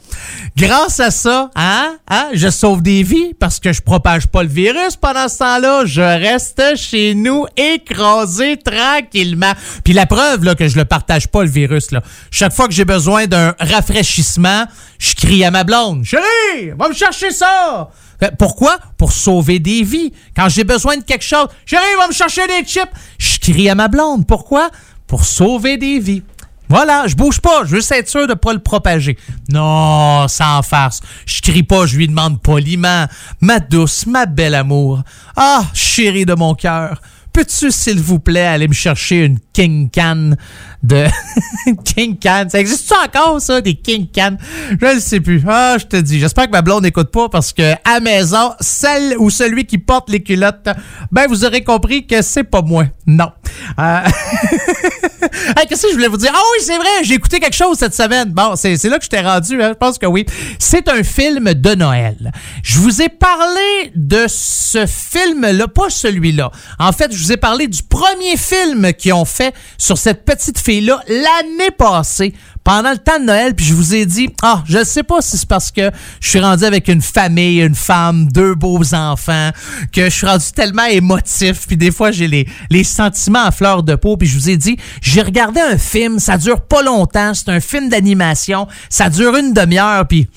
grâce à ça, hein, hein, je sauve des vies parce que je propage pas le virus pendant ce temps-là. Je reste chez nous écrasé tranquillement. Puis la preuve que je le partage pas le virus, chaque fois que j'ai besoin d'un rafraîchissement, je crie à ma blonde, chérie, va me chercher ça. Fait, Pourquoi? Pour sauver des vies. Quand j'ai besoin de quelque chose, chérie, va me chercher des chips. Je crie à ma blonde. Pourquoi? Pour sauver des vies. Voilà, je bouge pas, je veux être sûr de pas le propager. Non, sans farce. Je crie pas, je lui demande poliment. Ma douce, ma belle amour. Ah, chérie de mon cœur. Peux-tu, s'il vous plaît, aller me chercher une King Can de... *laughs* King Can. Ça existe encore, ça, des King Can? Je ne sais plus. Ah, je te dis. J'espère que ma blonde n'écoute pas parce que, à maison, celle ou celui qui porte les culottes, ben, vous aurez compris que c'est pas moi. Non. Euh... *laughs* Qu'est-ce que je voulais vous dire? Ah oui, c'est vrai, j'ai écouté quelque chose cette semaine. Bon, c'est c'est là que je t'ai rendu, hein, je pense que oui. C'est un film de Noël. Je vous ai parlé de ce film-là, pas celui-là. En fait, je vous ai parlé du premier film qu'ils ont fait sur cette petite fille-là l'année passée pendant le temps de Noël, puis je vous ai dit, ah, je sais pas si c'est parce que je suis rendu avec une famille, une femme, deux beaux enfants, que je suis rendu tellement émotif, puis des fois j'ai les, sentiments à fleur de peau, puis je vous ai dit, j'ai regardé un film, ça dure pas longtemps, c'est un film d'animation, ça dure une demi-heure, puis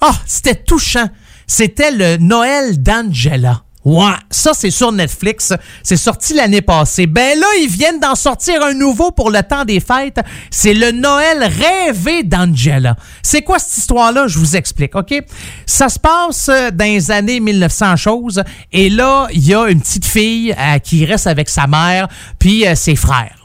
ah, c'était touchant. C'était le Noël d'Angela. Ça c'est sur Netflix. C'est sorti l'année passée. Ben là, ils viennent d'en sortir un nouveau pour le temps des fêtes. C'est le Noël rêvé d'Angela. C'est quoi cette histoire-là? Je vous explique, OK? Ça se passe euh, dans les années 1900 choses. Et là, il y a une petite fille euh, qui reste avec sa mère puis euh, ses frères.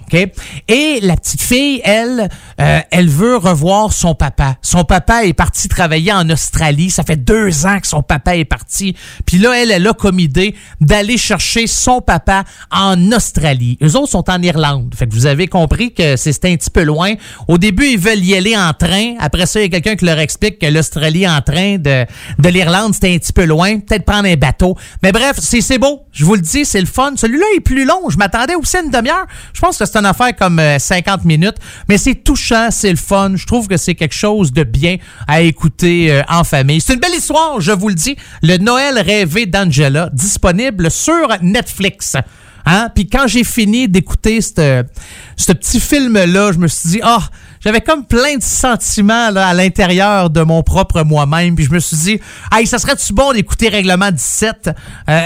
Et la petite fille, elle, euh, elle veut revoir son papa. Son papa est parti travailler en Australie. Ça fait deux ans que son papa est parti. Puis là, elle, elle a comme idée d'aller chercher son papa en Australie. Eux autres sont en Irlande. Fait que vous avez compris que c'était un petit peu loin. Au début, ils veulent y aller en train. Après ça, il y a quelqu'un qui leur explique que l'Australie en train de, de l'Irlande, c'était un petit peu loin. Peut-être prendre un bateau. Mais bref, c'est beau. Je vous le dis, c'est le fun. Celui-là est plus long. Je m'attendais aussi à une demi-heure. Je pense que c'est une affaire comme euh, 50 minutes. Mais c'est touchant, c'est le fun. Je trouve que c'est quelque chose de bien à écouter euh, en famille. C'est une belle histoire, je vous le dis. Le Noël rêvé d'Angela, disponible sur Netflix. Hein? Puis quand j'ai fini d'écouter ce ce petit film-là, je me suis dit, ah, j'avais comme plein de sentiments là, à l'intérieur de mon propre moi-même. Puis je me suis dit, hey, ça serait-tu bon d'écouter Règlement 17? Euh,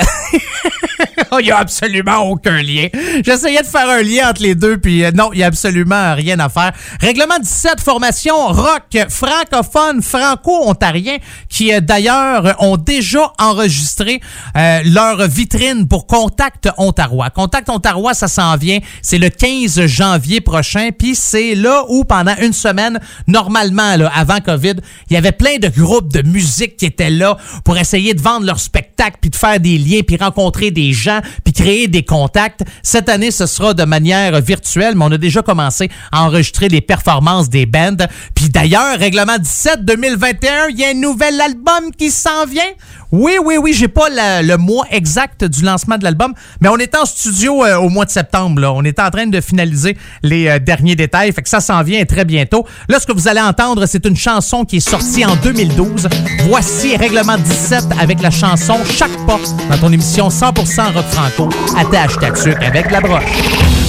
*laughs* Il n'y a absolument aucun lien. J'essayais de faire un lien entre les deux, puis euh, non, il n'y a absolument rien à faire. Règlement 17, formation rock francophone, franco-ontarien, qui euh, d'ailleurs ont déjà enregistré euh, leur vitrine pour Contact Ontario. Contact Ontario, ça s'en vient. C'est le 15 janvier prochain, puis c'est là où pendant une semaine, normalement, avant COVID, il y avait plein de groupes de musique qui étaient là pour essayer de vendre leur spectacle, puis de faire des liens, puis rencontrer des gens, puis créer des contacts. Cette année, ce sera de manière virtuelle, mais on a déjà commencé à enregistrer les performances des bands. Puis d'ailleurs, Règlement 17 2021, il y a un nouvel album qui s'en vient. Oui, oui, oui, j'ai pas le mois exact du lancement de l'album, mais on est en studio euh, au mois de septembre. On est en train de finaliser les euh, derniers détails, fait que ça s'en vient très bientôt. Là, ce que vous allez entendre, c'est une chanson qui est sortie en 2012. Voici Règlement 17 avec la chanson Chaque pas dans ton émission 100% rock franco. Attache ta avec la broche.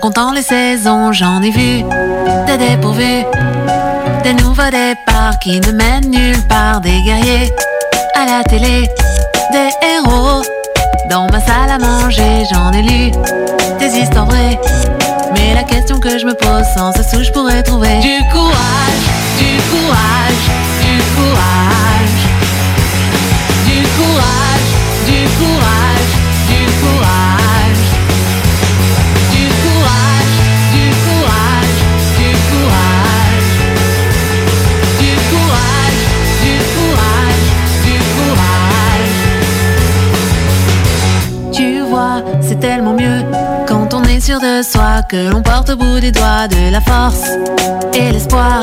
comptant les saisons, j'en ai vu des dépourvus, des nouveaux départs qui ne mènent nulle part, des guerriers à la télé, des héros. Dans ma salle à manger, j'en ai lu des histoires vraies. Mais la question que je me pose sans cesse où je pourrais trouver du courage, du courage, du courage, du courage, du courage. De soi, que l'on porte au bout des doigts de la force et l'espoir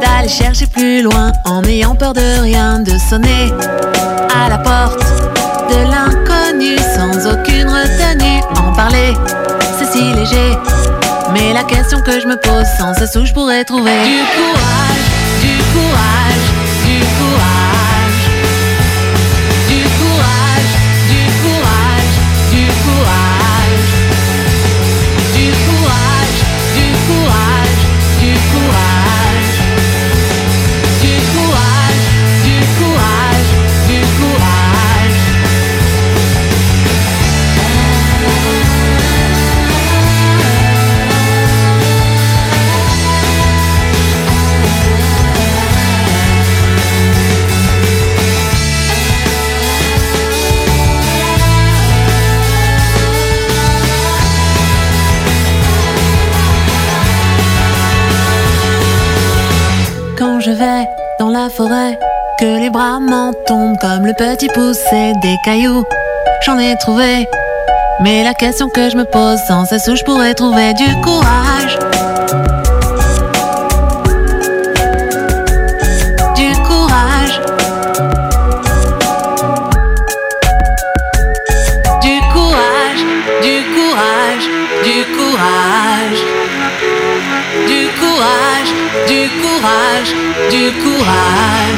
d'aller chercher plus loin en n'ayant peur de rien, de sonner à la porte de l'inconnu sans aucune retenue. En parler, c'est si léger, mais la question que je me pose sans cesse où je pourrais trouver du courage, du courage, du courage, Je vais dans la forêt, que les bras m'en tombent comme le petit poussé des cailloux, j'en ai trouvé. Mais la question que je me pose sans cesse où je pourrais trouver du courage. く愛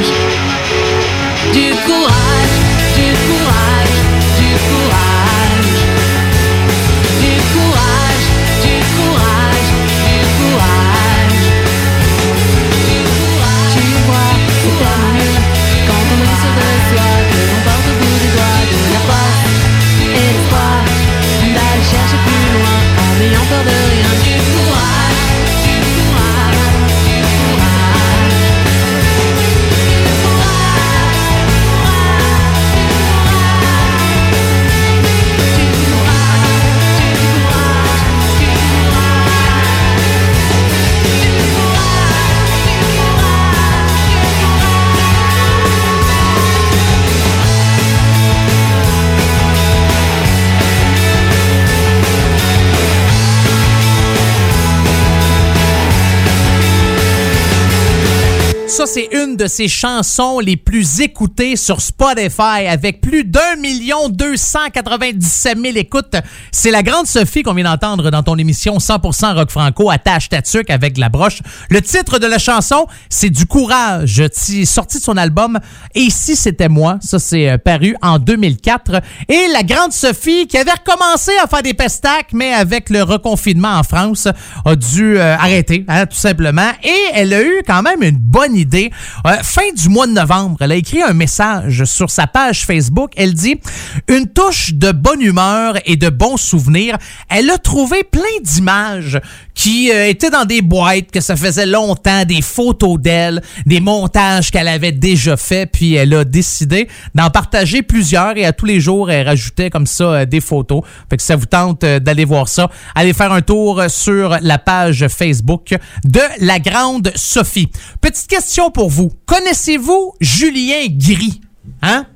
Ça, c'est une de ses chansons les plus écoutées sur Spotify avec plus d'un million deux cent quatre-vingt-dix-sept mille écoutes. C'est la grande Sophie qu'on vient d'entendre dans ton émission 100% rock franco attache ta avec la broche. Le titre de la chanson, c'est Du courage, Ti- sorti de son album Et ici c'était moi? Ça, c'est euh, paru en 2004. Et la grande Sophie qui avait recommencé à faire des pestacs, mais avec le reconfinement en France, a dû euh, arrêter, hein, tout simplement. Et elle a eu quand même une bonne idée. Euh, fin du mois de novembre, elle a écrit un message sur sa page Facebook. Elle dit une touche de bonne humeur et de bons souvenirs. Elle a trouvé plein d'images qui euh, étaient dans des boîtes que ça faisait longtemps, des photos d'elle, des montages qu'elle avait déjà fait, puis elle a décidé d'en partager plusieurs et à tous les jours elle rajoutait comme ça euh, des photos. Fait que ça vous tente euh, d'aller voir ça, allez faire un tour sur la page Facebook de la grande Sophie. Petite question pour vous. Connaissez-vous Julien Gris? Hein?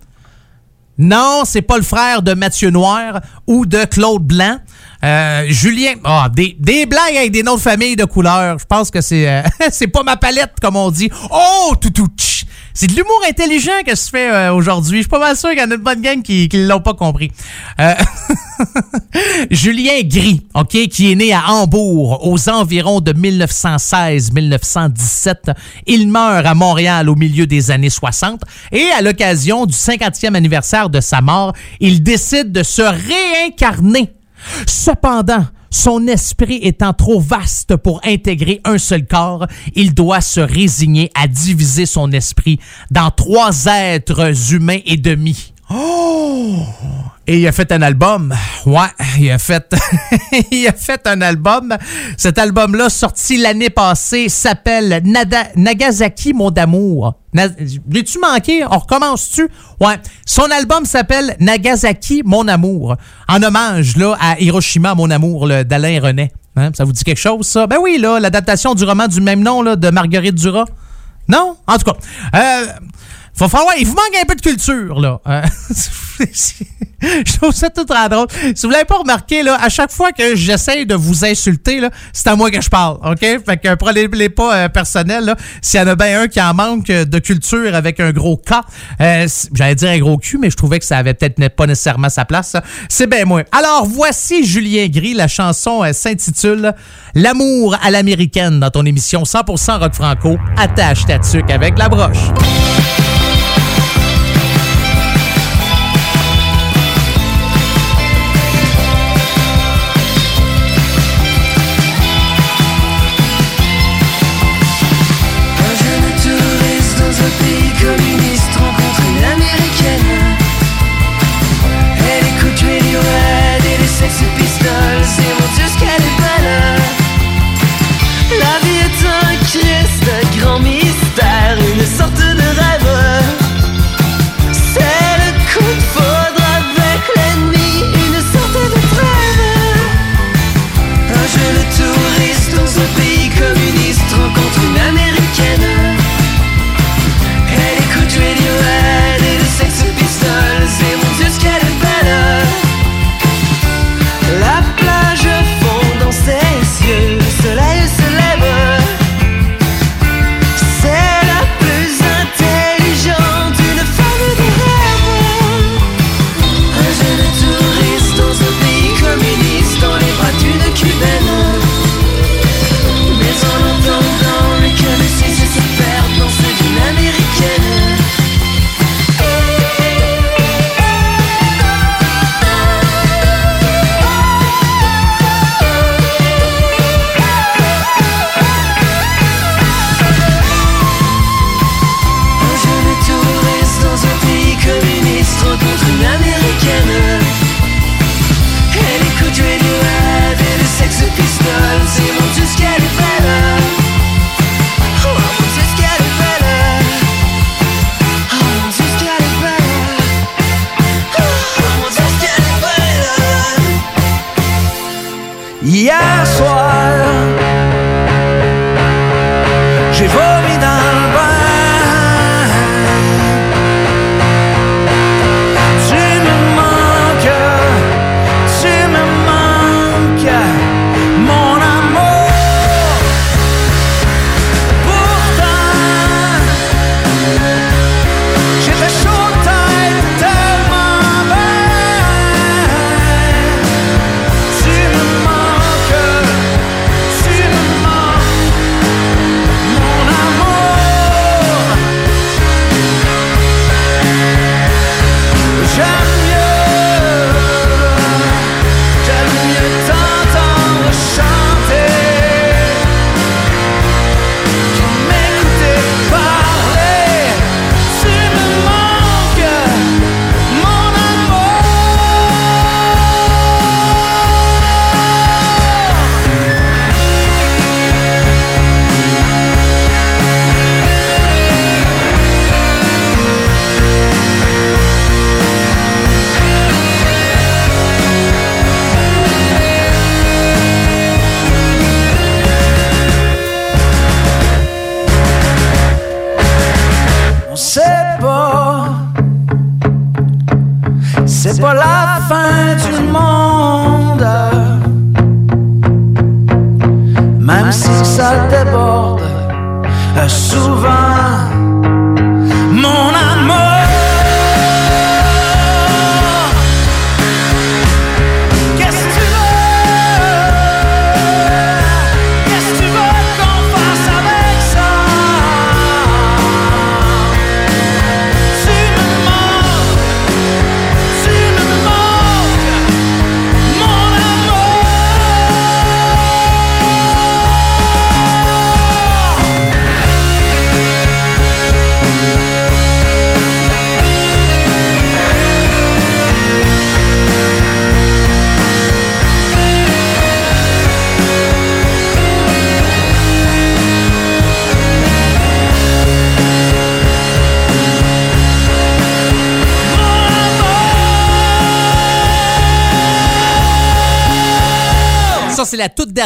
Non, c'est pas le frère de Mathieu Noir ou de Claude Blanc? Euh, Julien, ah, des, des blagues avec des noms de famille de couleurs. Je pense que c'est euh, *laughs* pas ma palette comme on dit. Oh, tout. C'est de l'humour intelligent que se fait euh, aujourd'hui. Je suis pas mal sûr qu'il y en a une bonne gang qui qui l'ont pas compris. Euh, *laughs* Julien Gris, OK, qui est né à Hambourg aux environs de 1916-1917. Il meurt à Montréal au milieu des années 60 et à l'occasion du 50e anniversaire de sa mort, il décide de se réincarner. Cependant, son esprit étant trop vaste pour intégrer un seul corps, il doit se résigner à diviser son esprit dans trois êtres humains et demi. Oh! Et il a fait un album. Ouais, il a fait, *laughs* il a fait un album. Cet album-là, sorti l'année passée, s'appelle Nagasaki, mon d'amour. Na- L'as-tu manqué? On recommence-tu? Ouais. Son album s'appelle Nagasaki, mon amour. En hommage, là, à Hiroshima, mon amour, d'Alain René. Hein, Ça vous dit quelque chose, ça? Ben oui, là, l'adaptation du roman du même nom, là, de Marguerite Duras. Non? En tout cas. Euh, faut faire, il vous manque un peu de culture, là. Hein. *laughs* Je trouve ça tout très drôle. Si vous l'avez pas remarqué, là, à chaque fois que j'essaie de vous insulter, là, c'est à moi que je parle, OK? Fait que prenez les pas euh, personnels, là. S'il y en a bien un qui en manque euh, de culture avec un gros K, euh, j'allais dire un gros cul, mais je trouvais que ça avait peut-être pas nécessairement sa place. C'est bien moi. Alors, voici Julien Gris. La chanson s'intitule L'amour à l'américaine dans ton émission 100% rock franco. Attache ta tuque avec la broche. sexy pistols et mon dieu ce qu'elle est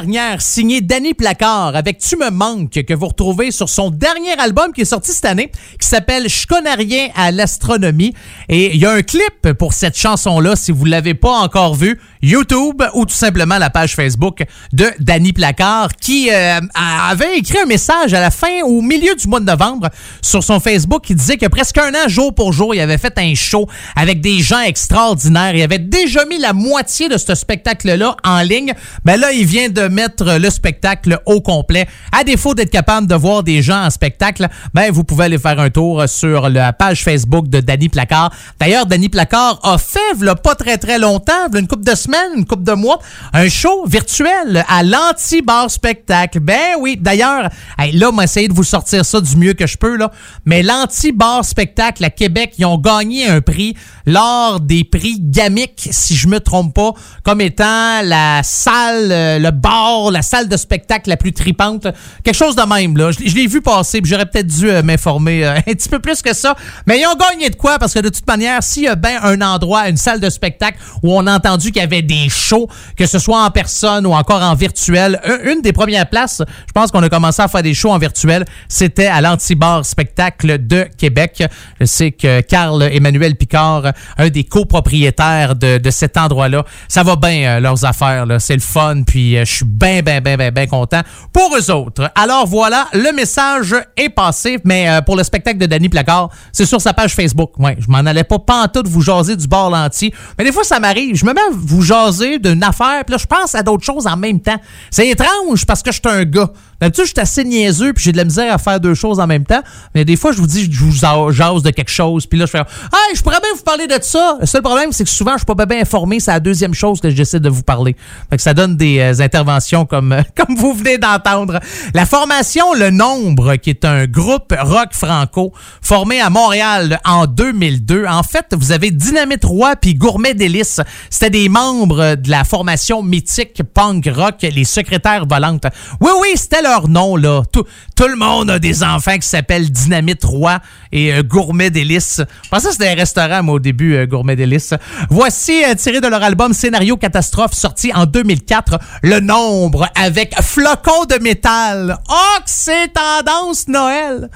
dernière, signée Danny Placard avec Tu me manques, que vous retrouvez sur son dernier album qui est sorti cette année, qui s'appelle Je connais rien à l'astronomie. Et il y a un clip pour cette chanson-là, si vous l'avez pas encore vu, YouTube ou tout simplement la page Facebook de Danny Placard, qui euh, avait écrit un message à la fin, au milieu du mois de novembre, sur son Facebook, qui disait que presque un an, jour pour jour, il avait fait un show avec des gens extraordinaires. Il avait déjà mis la moitié de ce spectacle-là en ligne. Ben là, il vient de mettre le spectacle au complet. À défaut d'être capable de voir des gens en spectacle, ben vous pouvez aller faire un tour sur la page Facebook de Danny Placard. D'ailleurs, Danny Placard a fait, là, pas très très longtemps, une couple de une couple de mois, un show virtuel à l'anti-bar spectacle. Ben oui, d'ailleurs, hey, là, moi, essayer de vous sortir ça du mieux que je peux, là. Mais l'anti-bar spectacle à Québec, ils ont gagné un prix lors des prix Gamic, si je me trompe pas, comme étant la salle, euh, le bar, la salle de spectacle la plus tripante. Quelque chose de même, là. Je, l'ai vu passer, j'aurais peut-être dû euh, m'informer euh, *laughs* un petit peu plus que ça. Mais ils ont gagné de quoi? Parce que de toute manière, s'il y a bien un endroit, une salle de spectacle où on a entendu qu'il y avait des shows, que ce soit en personne ou encore en virtuel, un- une des premières places, je pense qu'on a commencé à faire des shows en virtuel, c'était à l'Antibar Spectacle de Québec. Je sais que Carl Emmanuel Picard, un des copropriétaires de, de cet endroit-là, ça va bien euh, leurs affaires, là. c'est le fun, puis euh, je suis bien, bien, bien, bien, bien content pour eux autres. Alors voilà, le message est passé, mais euh, pour le spectacle de Danny Placard, c'est sur sa page Facebook. Ouais, je m'en allais pas pantoute vous jaser du bord lenti, mais des fois ça m'arrive, je me mets à vous jaser d'une affaire, puis là je pense à d'autres choses en même temps. C'est étrange parce que je suis un gars. D'habitude, je suis assez niaiseux puis j'ai de la misère à faire deux choses en même temps. Mais des fois, je vous dis, je vous ja- jase de quelque chose. Puis là, je fais Hey, je pourrais bien vous parler de ça. Le seul problème, c'est que souvent, je suis pas bien informé. C'est la deuxième chose que j'essaie de vous parler. Fait que ça donne des euh, interventions comme, *laughs* comme vous venez d'entendre. La formation Le Nombre, qui est un groupe rock franco formé à Montréal en 2002. En fait, vous avez Dynamite Roi puis Gourmet Délice. C'était des membres de la formation mythique punk rock, les secrétaires volantes. Oui, oui, c'était nom, là. Tout, tout le monde a des enfants qui s'appellent Dynamite Roi et euh, Gourmet Délice. Je pensais que c'était un restaurant, moi, au début, euh, Gourmet Délice. Voici, euh, tiré de leur album Scénario Catastrophe, sorti en 2004, Le Nombre, avec Flocon de métal. Oh, que c'est tendance Noël!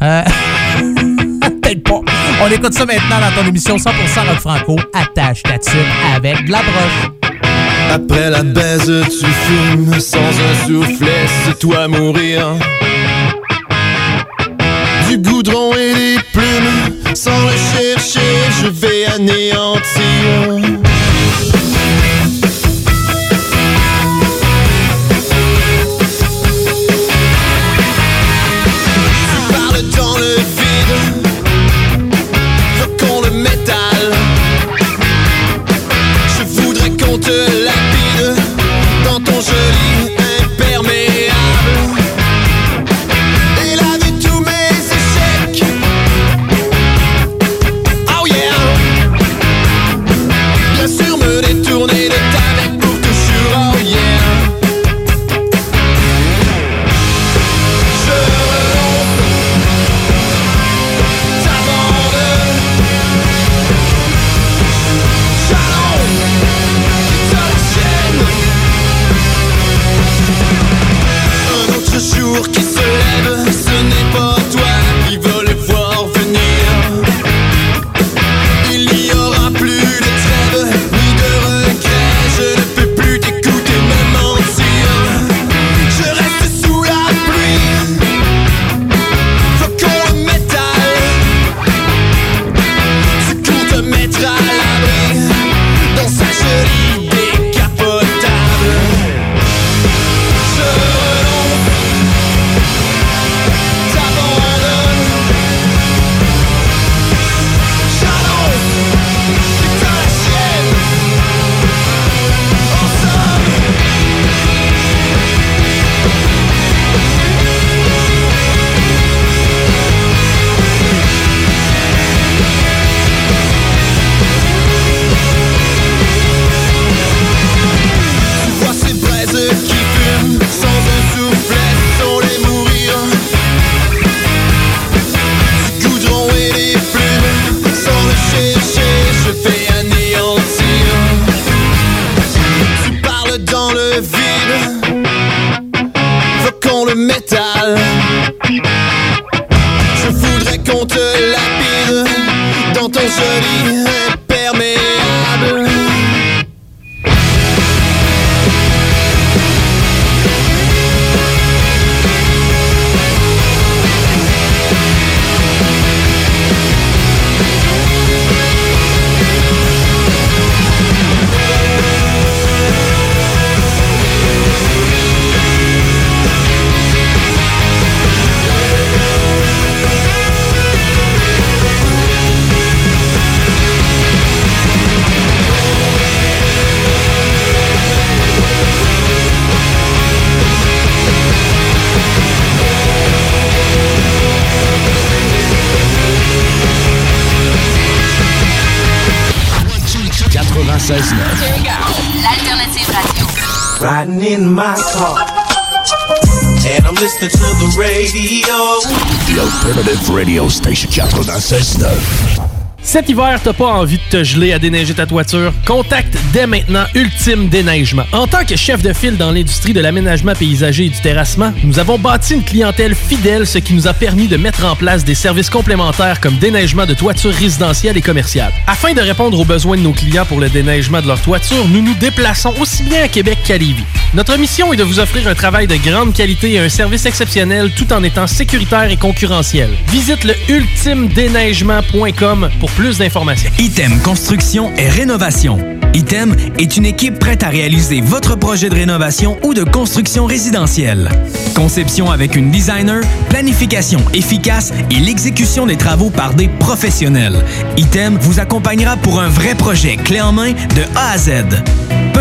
*laughs* Peut-être pas. On écoute ça maintenant dans ton émission 100% Rock Franco. Attache ta avec de la broche. Après la baise, tu fumes sans un souffle, laisse-toi mourir. Du goudron et des plumes, sans le chercher, je vais anéantir. Cet hiver, t'as pas envie de te geler à déneiger ta toiture? Contacte dès maintenant Ultime Déneigement. En tant que chef de file dans l'industrie de l'aménagement paysager et du terrassement, nous avons bâti une clientèle fidèle, ce qui nous a permis de mettre en place des services complémentaires comme déneigement de toitures résidentielles et commerciales. Afin de répondre aux besoins de nos clients pour le déneigement de leur toiture, nous nous déplaçons aussi bien à Québec qu'à Lévis. Notre mission est de vous offrir un travail de grande qualité et un service exceptionnel tout en étant sécuritaire et concurrentiel. Visite le ultimedéneigement.com pour plus d'informations. Item Construction et Rénovation. Item est une équipe prête à réaliser votre projet de rénovation ou de construction résidentielle. Conception avec une designer, planification efficace et l'exécution des travaux par des professionnels. Item vous accompagnera pour un vrai projet clé en main de A à Z.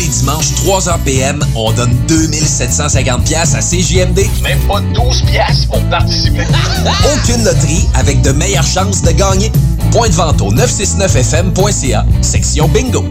les dimanches, 3h PM, on donne 2750 pièces à CJMD. Même pas 12 pièces pour participer. *laughs* Aucune loterie avec de meilleures chances de gagner. Point de vente au 969fm.ca, section bingo.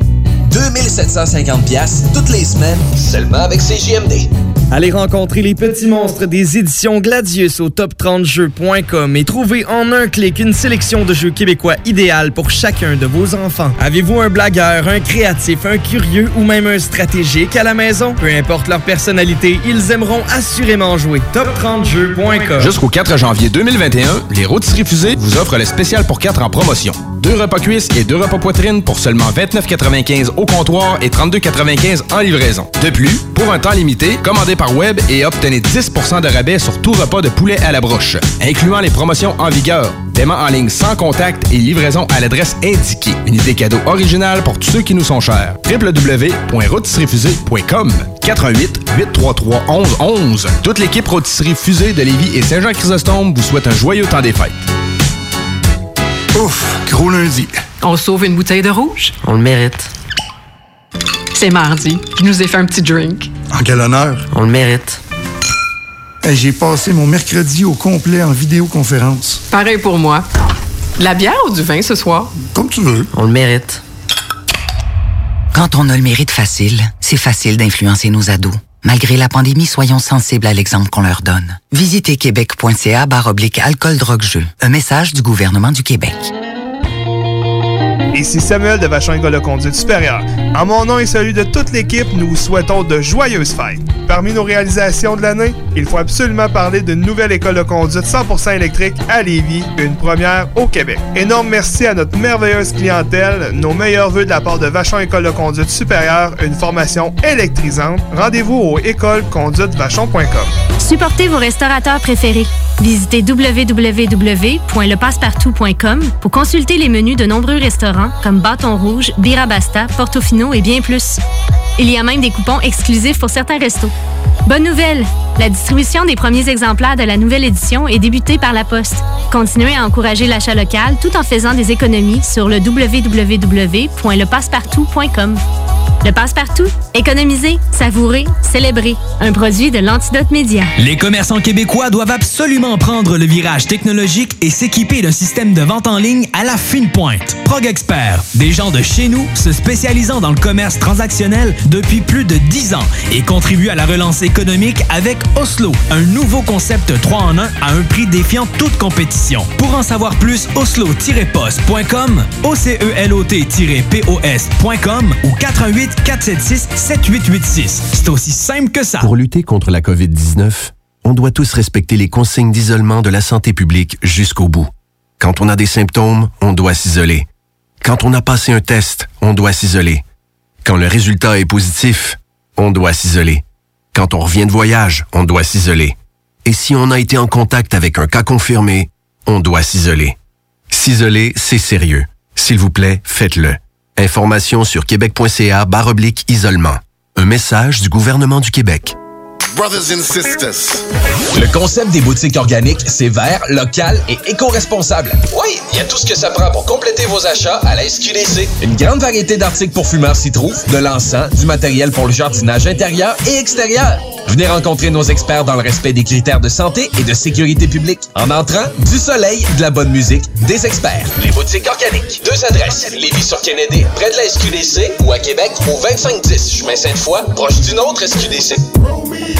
2750 pièces toutes les semaines, seulement avec CJMD. Allez rencontrer les petits monstres des éditions Gladius au top30jeux.com et trouvez en un clic une sélection de jeux québécois idéal pour chacun de vos enfants. Avez-vous un blagueur, un créatif, un curieux ou même un stratégique à la maison? Peu importe leur personnalité, ils aimeront assurément jouer. Top30jeux.com Jusqu'au 4 janvier 2021, les rôtisseries fusées vous offrent le spécial pour 4 en promotion. Deux repas cuisses et deux repas poitrine pour seulement 29,95 au comptoir et 32,95 en livraison. De plus, pour un temps limité, commandez par web et obtenez 10% de rabais sur tout repas de poulet à la broche, incluant les promotions en vigueur. Paiement en ligne sans contact et livraison à l'adresse indiquée. Une idée cadeau originale pour tous ceux qui nous sont chers. www.rôtisseriefusée.com 418 833 1111 Toute l'équipe Rôtisserie Fusée de Lévis et Saint-Jean-Chrysostome vous souhaite un joyeux temps des fêtes. Ouf, gros lundi. On sauve une bouteille de rouge? On le mérite. C'est mardi. Je nous ai fait un petit drink. En quel honneur? On le mérite. J'ai passé mon mercredi au complet en vidéoconférence. Pareil pour moi. De la bière ou du vin ce soir? Comme tu veux. On le mérite. Quand on a le mérite facile, c'est facile d'influencer nos ados. Malgré la pandémie, soyons sensibles à l'exemple qu'on leur donne. Visitez québec.ca barre oblique alcool drogue jeu. Un message du gouvernement du Québec. Ici Samuel de Vachon École de Conduite Supérieure. En mon nom et celui de toute l'équipe, nous vous souhaitons de joyeuses fêtes. Parmi nos réalisations de l'année, il faut absolument parler d'une nouvelle école de conduite 100% électrique à Lévis, une première au Québec. Énorme merci à notre merveilleuse clientèle, nos meilleurs voeux de la part de Vachon École de Conduite Supérieure, une formation électrisante. Rendez-vous au écoleconduitevachon.com. Supportez vos restaurateurs préférés. Visitez www.lepassepartout.com pour consulter les menus de nombreux restaurants comme Bâton Rouge, Birabasta, Portofino et bien plus. Il y a même des coupons exclusifs pour certains restos. Bonne nouvelle! La distribution des premiers exemplaires de la nouvelle édition est débutée par la Poste. Continuez à encourager l'achat local tout en faisant des économies sur le www.lepassepartout.com. Le passe-partout, économiser, savourer, célébrer. Un produit de l'Antidote Média. Les commerçants québécois doivent absolument prendre le virage technologique et s'équiper d'un système de vente en ligne à la fine pointe. Prog Expert, des gens de chez nous se spécialisant dans le commerce transactionnel depuis plus de 10 ans et contribuent à la relance économique avec Oslo, un nouveau concept 3 en 1 à un prix défiant toute compétition. Pour en savoir plus, oslo-post.com, OCELOT-POS.com ou 88 476 7886. C'est aussi simple que ça. Pour lutter contre la COVID-19, on doit tous respecter les consignes d'isolement de la santé publique jusqu'au bout. Quand on a des symptômes, on doit s'isoler. Quand on a passé un test, on doit s'isoler. Quand le résultat est positif, on doit s'isoler. Quand on revient de voyage, on doit s'isoler. Et si on a été en contact avec un cas confirmé, on doit s'isoler. S'isoler, c'est sérieux. S'il vous plaît, faites-le. Information sur québec.ca isolement. Un message du gouvernement du Québec. Brothers and sisters. Le concept des boutiques organiques, c'est vert, local et éco-responsable. Oui, il y a tout ce que ça prend pour compléter vos achats à la SQDC. Une grande variété d'articles pour fumeurs s'y trouve, de l'encens, du matériel pour le jardinage intérieur et extérieur. Venez rencontrer nos experts dans le respect des critères de santé et de sécurité publique. En entrant, du soleil, de la bonne musique, des experts. Les boutiques organiques. Deux adresses. Lévis sur Kennedy, près de la SQDC ou à Québec au 2510 chemin Sainte-Foy, proche d'une autre SQDC.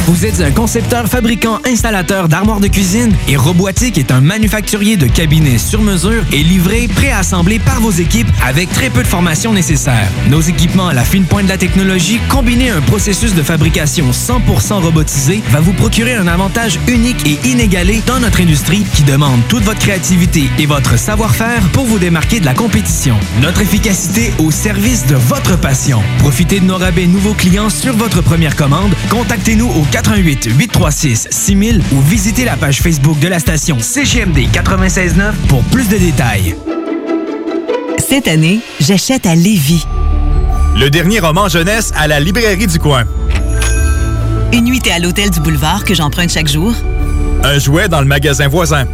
Vous êtes un concepteur, fabricant, installateur d'armoires de cuisine et Robotique est un manufacturier de cabinets sur mesure et livré, préassemblé par vos équipes avec très peu de formation nécessaire. Nos équipements à la fine pointe de la technologie, combinés à un processus de fabrication 100% robotisé, va vous procurer un avantage unique et inégalé dans notre industrie qui demande toute votre créativité et votre savoir-faire pour vous démarquer de la compétition. Notre efficacité au service de votre passion. Profitez de nos rabais nouveaux clients sur votre première commande. Contactez-nous au 88 836 6000 ou visitez la page Facebook de la station CGMD 969 pour plus de détails. Cette année, j'achète à Lévis. Le dernier roman jeunesse à la librairie du coin. Une nuitée à l'hôtel du boulevard que j'emprunte chaque jour. Un jouet dans le magasin voisin.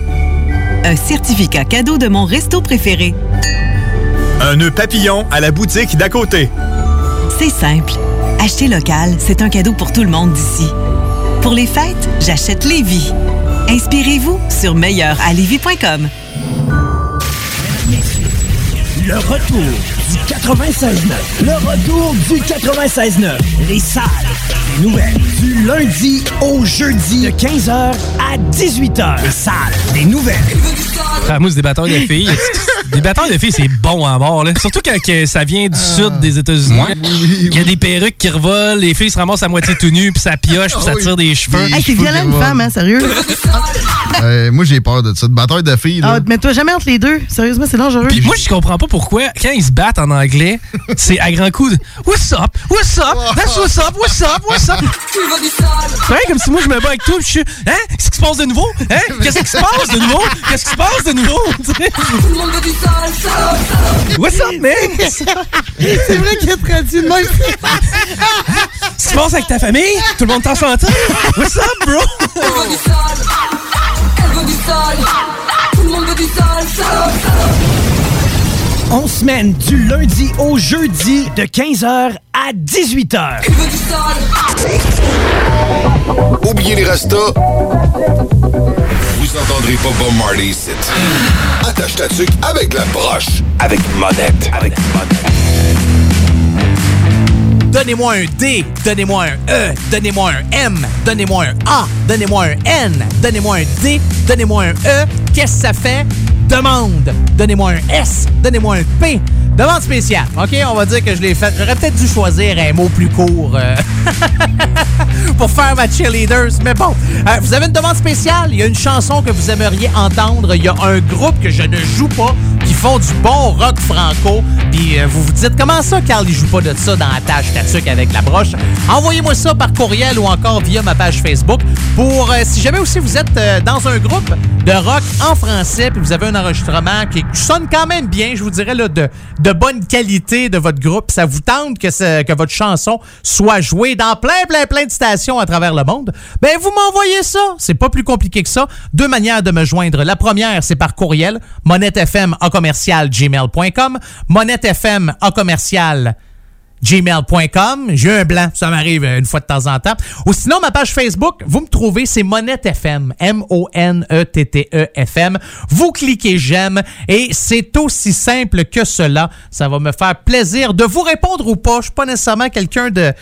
Un certificat cadeau de mon resto préféré. Un nœud papillon à la boutique d'à côté. C'est simple. Acheter local, c'est un cadeau pour tout le monde d'ici. Pour les fêtes, j'achète Lévis. Inspirez-vous sur meilleuralevis.com. Le retour du 96.9. Le retour du 96.9. Les salles des nouvelles. Du lundi au jeudi de 15h à 18h. Les salles des nouvelles. Ah, c'est des bâtons de filles. *laughs* Des bâtons de filles, c'est bon à mort. Là. Surtout quand que ça vient du sud des États-Unis. Il y a des perruques qui revolent, les filles se ramassent à moitié tout nues, puis ça pioche, puis ça tire des cheveux. Hey, c'est violent une femme, hein, sérieux? *laughs* Euh, moi, j'ai peur de ça. De bataille de filles, là. Ah, mets-toi jamais entre les deux. Sérieusement, c'est dangereux. Puis moi, je comprends pas pourquoi, quand ils se battent en anglais, *laughs* c'est à grands coups de What's up? What's up? That's what's up? What's up? What's up? C'est comme si moi je me bats avec toi, puis je suis Hein? Qu'est-ce qui se passe de nouveau? Hein? Qu'est-ce qui se passe de nouveau? Qu'est-ce qui se passe de nouveau? Tu sais? What's up, man? *laughs* c'est vrai qu'il a traduit de même. *laughs* Se passe avec ta famille? Tout le monde t'en s'entend? What's up, bro? On semaine du lundi au jeudi de 15h à 18h. Oubliez les restos. Vous entendrez pas Bob Marley ici. Attache ta tuque avec la broche. Avec monette. Avec Donnez-moi un D, donnez-moi un E, donnez-moi un M, donnez-moi un A, donnez-moi un N, donnez-moi un D, donnez-moi un E. Qu'est-ce que ça fait? Demande. Donnez-moi un S, donnez-moi un P. Demande spéciale. OK, on va dire que je l'ai faite. J'aurais peut-être dû choisir un mot plus court euh, *laughs* pour faire ma cheerleaders. Mais bon, euh, vous avez une demande spéciale. Il y a une chanson que vous aimeriez entendre. Il y a un groupe que je ne joue pas qui font du bon rock franco. Puis euh, vous vous dites, comment ça, Carl, il joue pas de ça dans la tâche tatuc avec la broche? Envoyez-moi ça par courriel ou encore via ma page Facebook. Pour, si jamais aussi vous êtes dans un groupe de rock en français, puis vous avez un enregistrement qui sonne quand même bien, je vous dirais, là, de, de bonne qualité de votre groupe, ça vous tente que, que votre chanson soit jouée dans plein, plein, plein de stations à travers le monde, ben vous m'envoyez ça. C'est pas plus compliqué que ça. Deux manières de me joindre. La première, c'est par courriel, monettefm en commercial gmail.com, monettefm en commercial gmail.com. J'ai un blanc, ça m'arrive une fois de temps en temps. Ou sinon, ma page Facebook, vous me trouvez, c'est Monette FM. M-O-N-E-T-T-E-F-M. Vous cliquez j'aime et c'est aussi simple que cela. Ça va me faire plaisir de vous répondre ou pas. Je suis pas nécessairement quelqu'un de,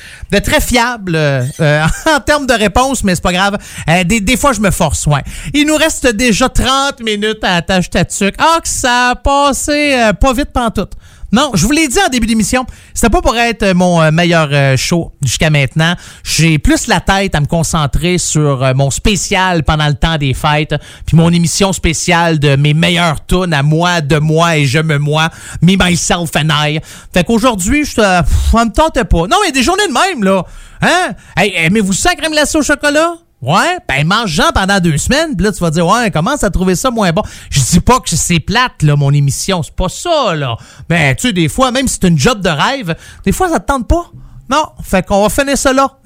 très fiable euh, *laughs* en termes de réponse, mais c'est pas grave. Euh, des, fois, je me force, ouais. Il nous reste déjà 30 minutes à la tâche tatuc. Ah, que ça a passé euh, pas vite pantoute. Non, je vous l'ai dit en début d'émission, c'était pas pour être mon euh, meilleur euh, show jusqu'à maintenant. J'ai plus la tête à me concentrer sur euh, mon spécial pendant le temps des fêtes, puis mon émission spéciale de mes meilleurs tunes à moi, de moi et je me moi, me, myself and I. Fait qu'aujourd'hui, je ça me tente pas. Non, mais des journées de même, là. Hein? Hey, aimez-vous ça, crème glacée au chocolat? Ouais, ben mange-en pendant deux semaines, puis là tu vas dire ouais, commence à trouver ça moins bon? Je dis pas que c'est plate là mon émission, c'est pas ça là. Ben tu sais des fois même si c'est une job de rêve, des fois ça te tente pas. Non, fait qu'on va finir ça là. *laughs*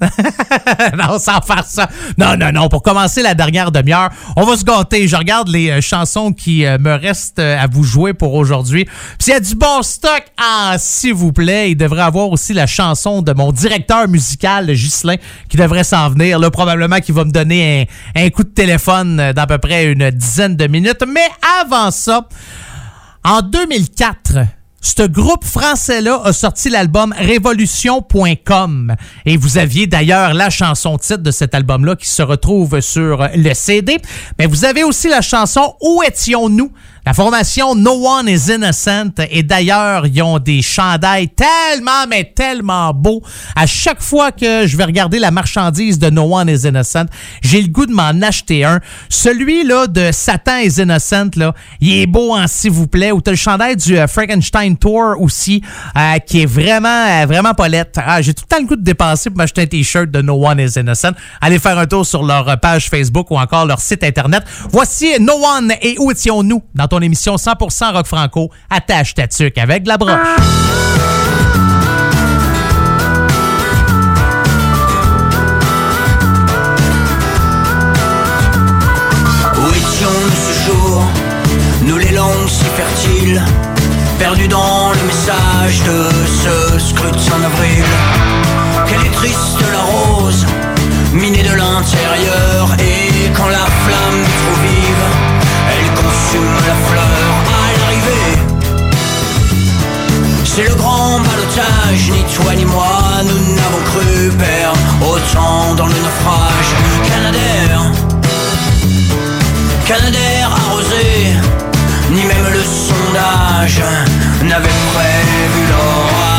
non, sans faire ça. Non, non, non. Pour commencer la dernière demi-heure, on va se gâter. Je regarde les euh, chansons qui euh, me restent euh, à vous jouer pour aujourd'hui. Puis s'il y a du bon stock, ah, s'il vous plaît, il devrait avoir aussi la chanson de mon directeur musical, Ghislain, qui devrait s'en venir. Là, probablement qu'il va me donner un, un coup de téléphone euh, d'à peu près une dizaine de minutes. Mais avant ça, en 2004, ce groupe français-là a sorti l'album Révolution.com. Et vous aviez d'ailleurs la chanson titre de cet album-là qui se retrouve sur le CD. Mais vous avez aussi la chanson Où étions-nous? La formation No One is Innocent. Et d'ailleurs, ils ont des chandails tellement, mais tellement beaux. À chaque fois que je vais regarder la marchandise de No One is Innocent, j'ai le goût de m'en acheter un. Celui-là de Satan is Innocent, là, il est beau en s'il vous plaît. Ou t'as le chandail du euh, Frankenstein Tour aussi, euh, qui est vraiment, euh, vraiment pas lettre. Ah, j'ai tout le temps le goût de dépenser pour m'acheter un t-shirt de No One is Innocent. Allez faire un tour sur leur page Facebook ou encore leur site internet. Voici No One et où étions-nous dans ton émission 100% rock franco. Attache ta tuque avec de la broche. Où étions-nous ce jour? Nous les langues si fertiles Perdus dans le message de ce scrutin d'avril Quelle est triste la rose Minée de l'intérieur Et quand la flamme est trop vive consume la fleur à l'arrivée c'est le grand balotage, ni toi ni moi, nous n'avons cru perdre autant dans le naufrage. Canadair, Canadair arrosé, ni même le sondage n'avait prévu l'orage.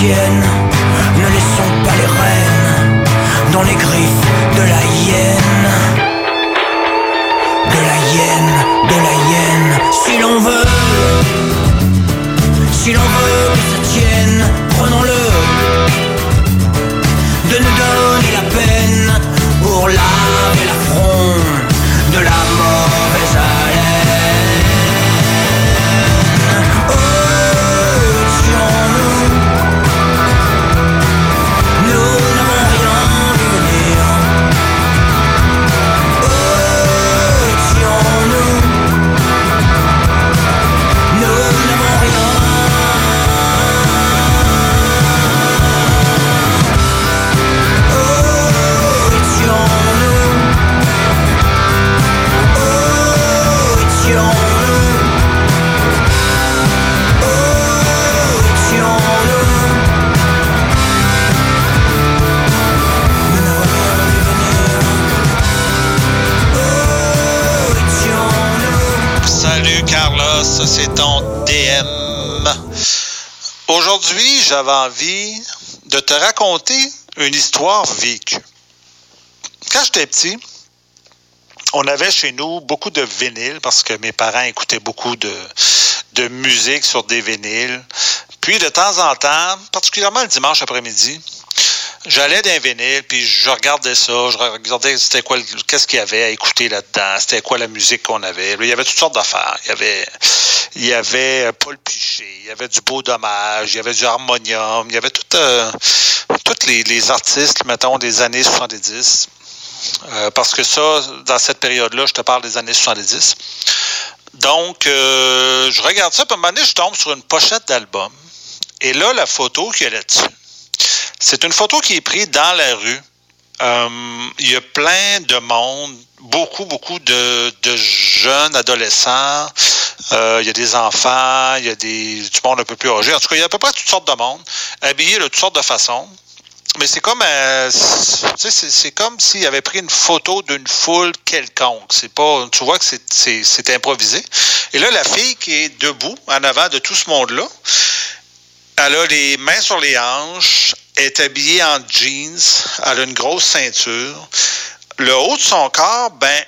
Ne laissons pas les rênes dans les griffes de la hyène. De la hyène, de la hyène, si l'on veut, si l'on veut j'avais envie de te raconter une histoire vécue. Quand j'étais petit, on avait chez nous beaucoup de vinyles parce que mes parents écoutaient beaucoup de, de musique sur des vinyles. Puis de temps en temps, particulièrement le dimanche après-midi, j'allais d'un vinyle, puis je regardais ça, je regardais c'était quoi, qu'est-ce qu'il y avait à écouter là-dedans, c'était quoi la musique qu'on avait. il y avait toutes sortes d'affaires. Il y avait, il y avait Paul Piché, il y avait du Beau Dommage, il y avait du Harmonium, il y avait tout, euh, tous les, les artistes, mettons, des années 70. Euh, parce que ça, dans cette période-là, je te parle des années 70. Donc, euh, je regarde ça, puis à un moment donné, je tombe sur une pochette d'album. Et là, la photo qu'il y a là-dessus, c'est une photo qui est prise dans la rue. Euh, il y a plein de monde, beaucoup, beaucoup de, jeunes adolescents. Euh, il y a des enfants, il y a des, du monde un peu plus âgé. En tout cas, il y a à peu près toutes sortes de monde, habillés de toutes sortes de façons. Mais c'est comme euh, c'est, comme s'il avait pris une photo d'une foule quelconque. C'est pas. Tu vois que c'est improvisé. Et là, la fille qui est debout en avant de tout ce monde-là, elle a les mains sur les hanches, est habillée en jeans, elle a une grosse ceinture. Le haut de son corps, ben,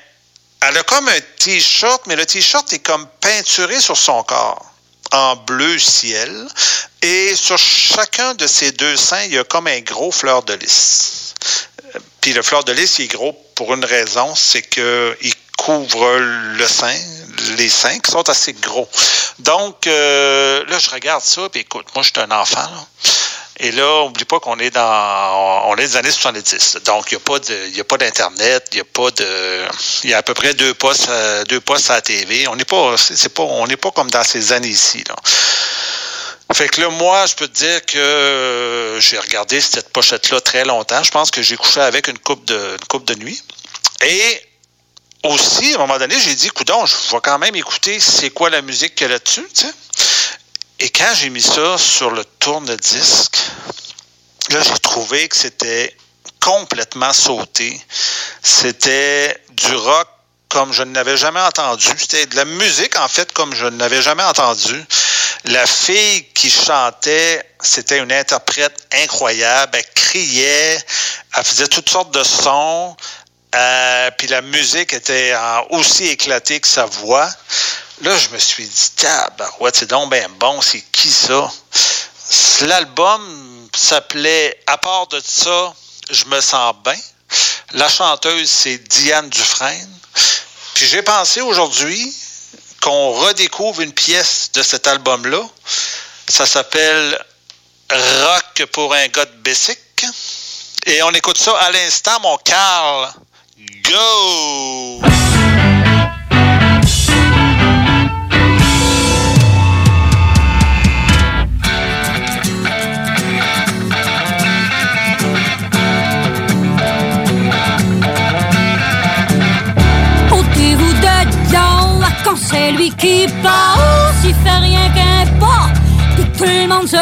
elle a comme un t-shirt, mais le t-shirt est comme peinturé sur son corps en bleu ciel. Et sur chacun de ces deux seins, il y a comme un gros fleur de lys. Puis le fleur de lys, il est gros pour une raison, c'est qu'il couvre le sein, les seins qui sont assez gros. Donc, euh, là, je regarde ça, puis écoute, moi, je suis un enfant, là. Et là, oublie pas qu'on est dans on est des années 70. Donc, il n'y a pas d'Internet, il y a pas de il y a à peu près deux postes euh, deux postes à la TV. On n'est pas c'est pas on n'est pas comme dans ces années ici. Là. Fait que là, moi, je peux te dire que euh, j'ai regardé cette pochette-là très longtemps. Je pense que j'ai couché avec une coupe de une coupe de nuit. Et aussi, à un moment donné, j'ai dit, coudon, je vais quand même écouter c'est quoi la musique qu'il y a là-dessus, tu sais. Et quand j'ai mis ça sur le tourne-disque, là, j'ai trouvé que c'était complètement sauté. C'était du rock comme je n'avais jamais entendu. C'était de la musique, en fait, comme je n'avais jamais entendu. La fille qui chantait, c'était une interprète incroyable. Elle criait, elle faisait toutes sortes de sons. Euh, puis la musique était aussi éclatée que sa voix. Là, je me suis dit, tabarouette, c'est donc bien bon, c'est qui ça? L'album s'appelait À part de ça, je me sens bien. La chanteuse, c'est Diane Dufresne. Puis j'ai pensé aujourd'hui qu'on redécouvre une pièce de cet album-là. Ça s'appelle Rock pour un gars de Bessic. Et on écoute ça à l'instant, mon Carl. Go! Se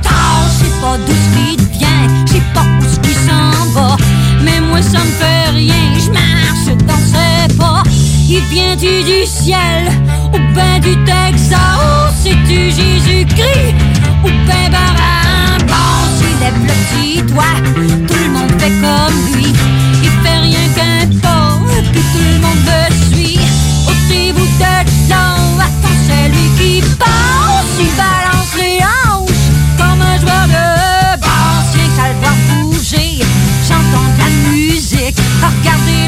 tasse. Je sais pas d'où ce qui vient, je sais pas où ce qui s'en va, mais moi ça me fait rien, je marche dans ses pas. Il vient-tu du ciel ou ben du Texas, c'est-tu Jésus-Christ ou ben Barabbas? Il lève le petit doigt, tout le monde fait comme lui, il fait rien qu'importe, puis tout le monde me suit. Ôtez-vous de là, attends, c'est lui qui passe, il balance les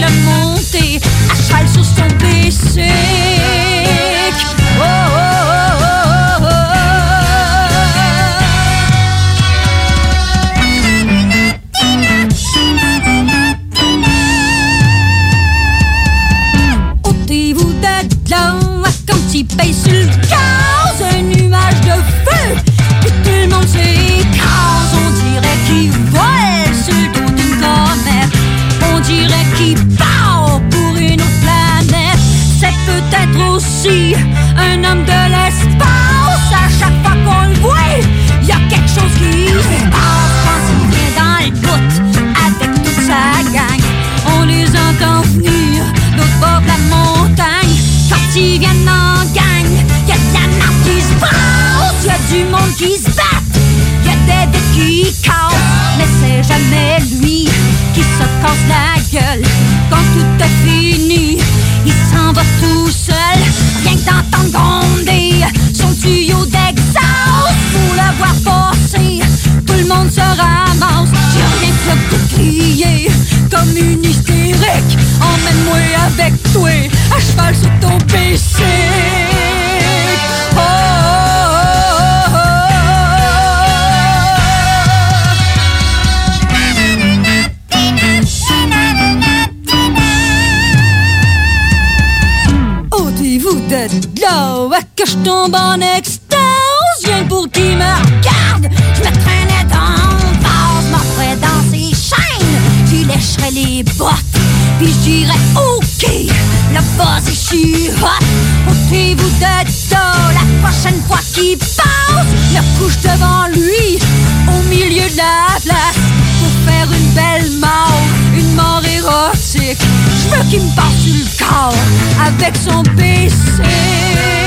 regardez-le monter, à cheval sur son un homme de l'espace. À chaque fois qu'on le voit, y a quelque chose qui se passe. Quand il vient dans le bout avec toute sa gang, on les entend venir d'autre bord de la montagne. Quand ils viennent en gang, y a de la marque qui se passe, y a du monde qui se bat, y a des bêtes qui cassent jamais lui qui se casse la gueule. Quand tout est fini, il s'en va tout seul. Rien que d'entendre gronder son tuyau d'exhaust pour le voir passer. Tout le monde se ramasse. J'ai rien que le crier comme une hystérique. Emmène-moi avec toi à cheval sur ton péché. Tombe en extase, rien pour qui me regarde. Je me traînais dans le vase, m'offrais dans ses chaînes, j'y lècherais les bottes, puis je dirais OK, la base est si hot. Ôtez-vous de là, la prochaine fois qu'il passe, me couche devant lui, au milieu de la place, pour faire une belle mort, une mort érotique. Je veux qu'il me passe sur le corps, avec son basic.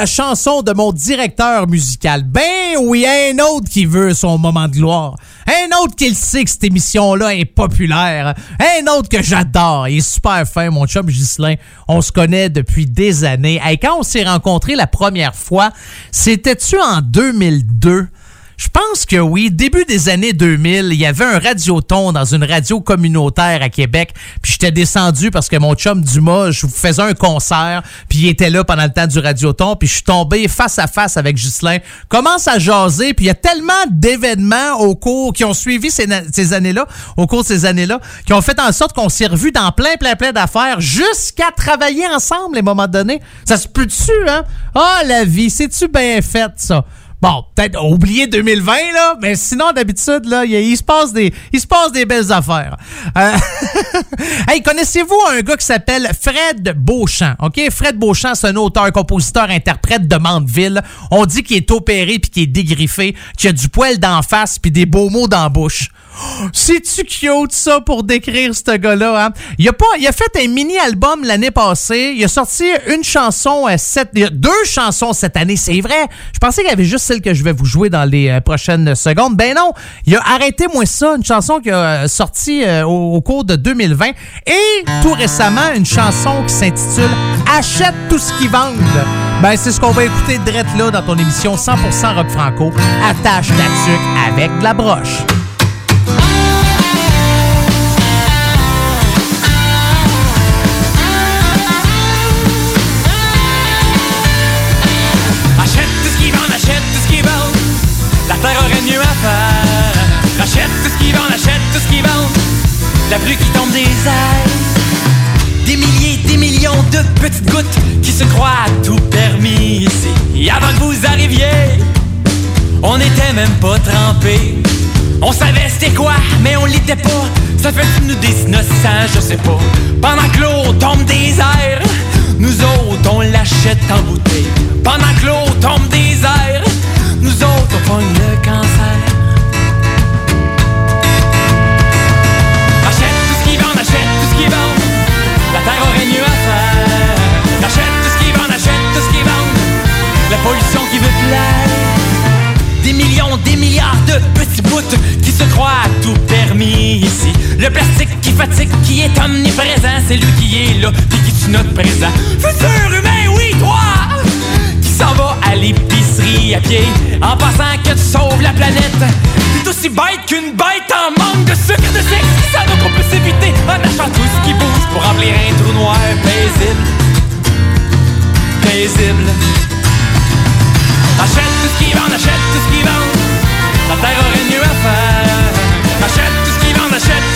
La chanson de mon directeur musical. Ben oui, un autre qui veut son moment de gloire. Un autre qui le sait que cette émission-là est populaire. Un autre que j'adore. Il est super fin, mon chum Ghislain. On se connaît depuis des années. Hey, quand on s'est rencontrés la première fois, c'était-tu en 2002? Je pense que oui. Début des années 2000, il y avait un radioton dans une radio communautaire à Québec. Puis j'étais descendu parce que mon chum Dumas, je faisais un concert. Puis il était là pendant le temps du radioton. Puis je suis tombé face à face avec Ghislain. Commence à jaser. Puis il y a tellement d'événements au cours qui ont suivi ces, années-là, au cours de ces années-là, qui ont fait en sorte qu'on s'est revus dans plein, plein, plein d'affaires jusqu'à travailler ensemble à un moment donné. Ça se peut dessus, hein? Ah, la vie, c'est-tu bien fait, ça? Bon, peut-être oublier 2020 là, mais sinon d'habitude là, il, se passe des il se passe des belles affaires. Euh, *laughs* hey, connaissez-vous un gars qui s'appelle Fred Beauchamp? OK, Fred Beauchamp, c'est un auteur, compositeur, interprète de Mandeville. On dit qu'il est opéré puis qu'il est dégriffé, qu'il a du poil d'en face puis des beaux mots dans la bouche. C'est-tu cute, ça, pour décrire ce gars-là? Hein? Il, a fait un mini-album l'année passée. Il a sorti une chanson, euh, y a deux chansons cette année. C'est vrai. Je pensais qu'il y avait juste celle que je vais vous jouer dans les euh, prochaines secondes. Ben non, il a Arrêtez-moi ça, une chanson qui a euh, sorti euh, au, cours de 2020. Et tout récemment, une chanson qui s'intitule Achète tout ce qu'ils vendent. Ben, c'est ce qu'on va écouter direct là dans ton émission 100% rock franco. Attache ta tuque avec de la broche. La pluie qui tombe des airs. Des milliers, des millions de petites gouttes qui se croient tout permis ici. Et avant que vous arriviez, on n'était même pas trempés. On savait c'était quoi, mais on l'était pas. Ça fait nous des innocents, je sais pas. Pendant que l'eau tombe des airs, nous autres on l'achète en bouteille. Pendant que l'eau tombe des airs, nous autres on pogne le cancer. Pollution qui veut plaire. Des millions, des milliards de petits bouts qui se croient tout permis ici. Le plastique qui fatigue, qui est omniprésent, c'est lui qui est là, puis qui tue notre présent. Futur humain, oui, toi! Qui s'en va à l'épicerie à pied, en pensant que tu sauves la planète. T'es aussi bête qu'une bête en manque de sucre de sexe. Ça donc on peut s'éviter en achetant tout ce qui bouge pour remplir un trou noir paisible. Paisible. Achète tout ce qu'ils vendent, achète tout ce qu'ils vendent. La terre aurait mieux à faire. Achète tout ce qu'ils vendent, achète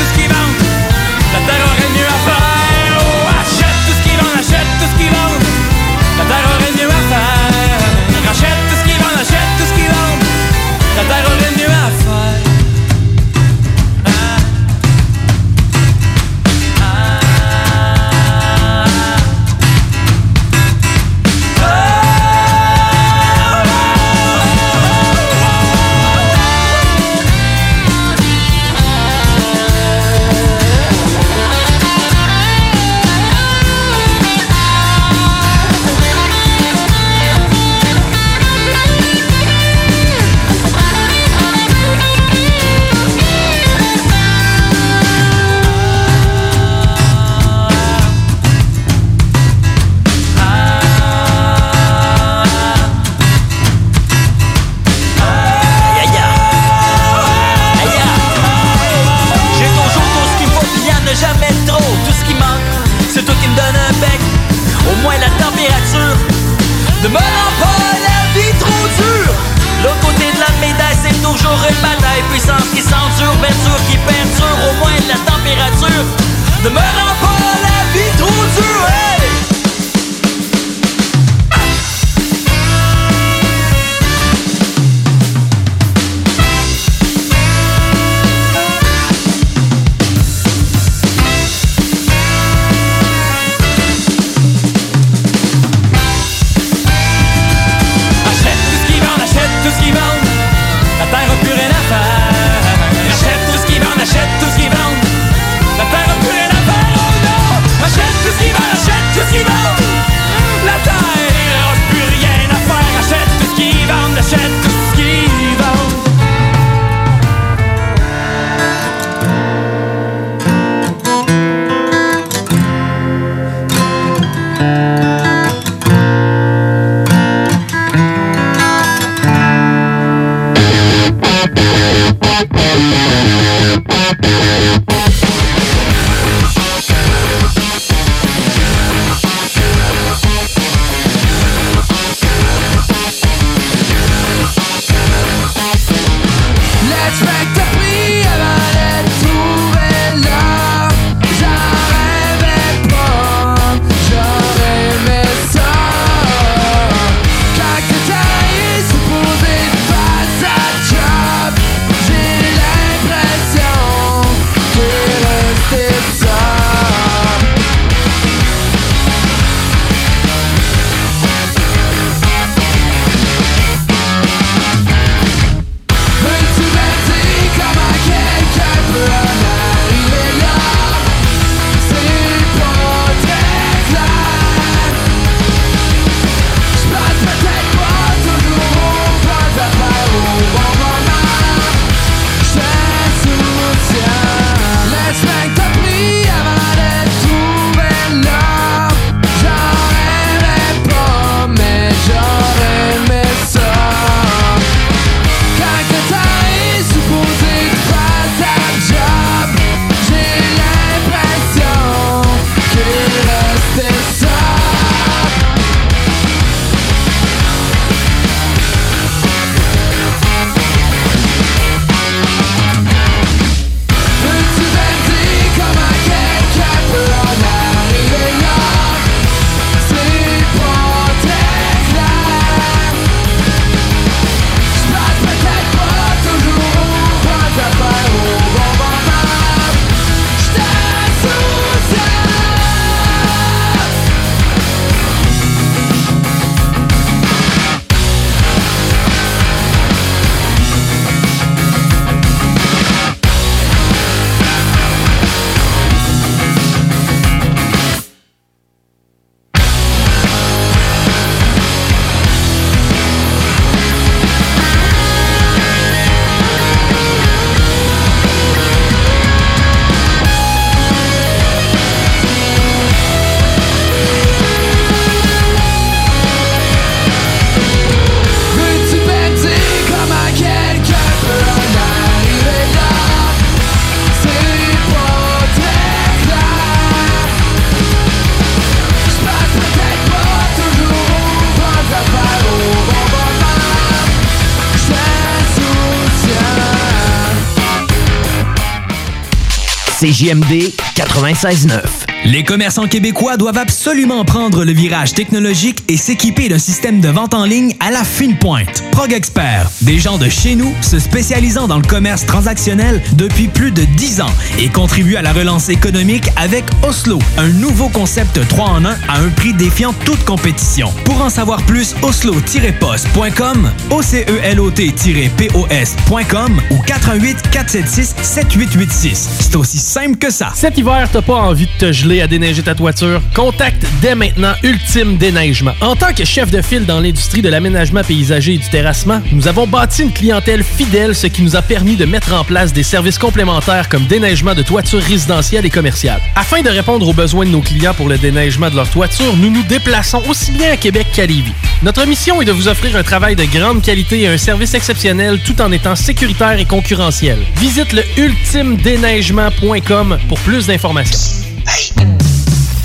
CJMD 96.9. Les commerçants québécois doivent absolument prendre le virage technologique et s'équiper d'un système de vente en ligne à la fine pointe. Prog Expert, des gens de chez nous se spécialisant dans le commerce transactionnel depuis plus de 10 ans et contribuent à la relance économique avec Oslo, un nouveau concept 3 en 1 à un prix défiant toute compétition. Pour en savoir plus, oslo-post.com, ocelot-pos.com ou 88 476 7886. C'est aussi simple que ça. Hiver, t'as pas envie de te geler à déneiger ta toiture? Contacte dès maintenant Ultime Déneigement. En tant que chef de file dans l'industrie de l'aménagement paysager et du terrassement, nous avons bâti une clientèle fidèle, ce qui nous a permis de mettre en place des services complémentaires comme déneigement de toitures résidentielles et commerciales. Afin de répondre aux besoins de nos clients pour le déneigement de leur toiture, nous nous déplaçons aussi bien à Québec qu'à Lévis. Notre mission est de vous offrir un travail de grande qualité et un service exceptionnel tout en étant sécuritaire et concurrentiel. Visite le ultimedéneigement.com pour plus d'informations.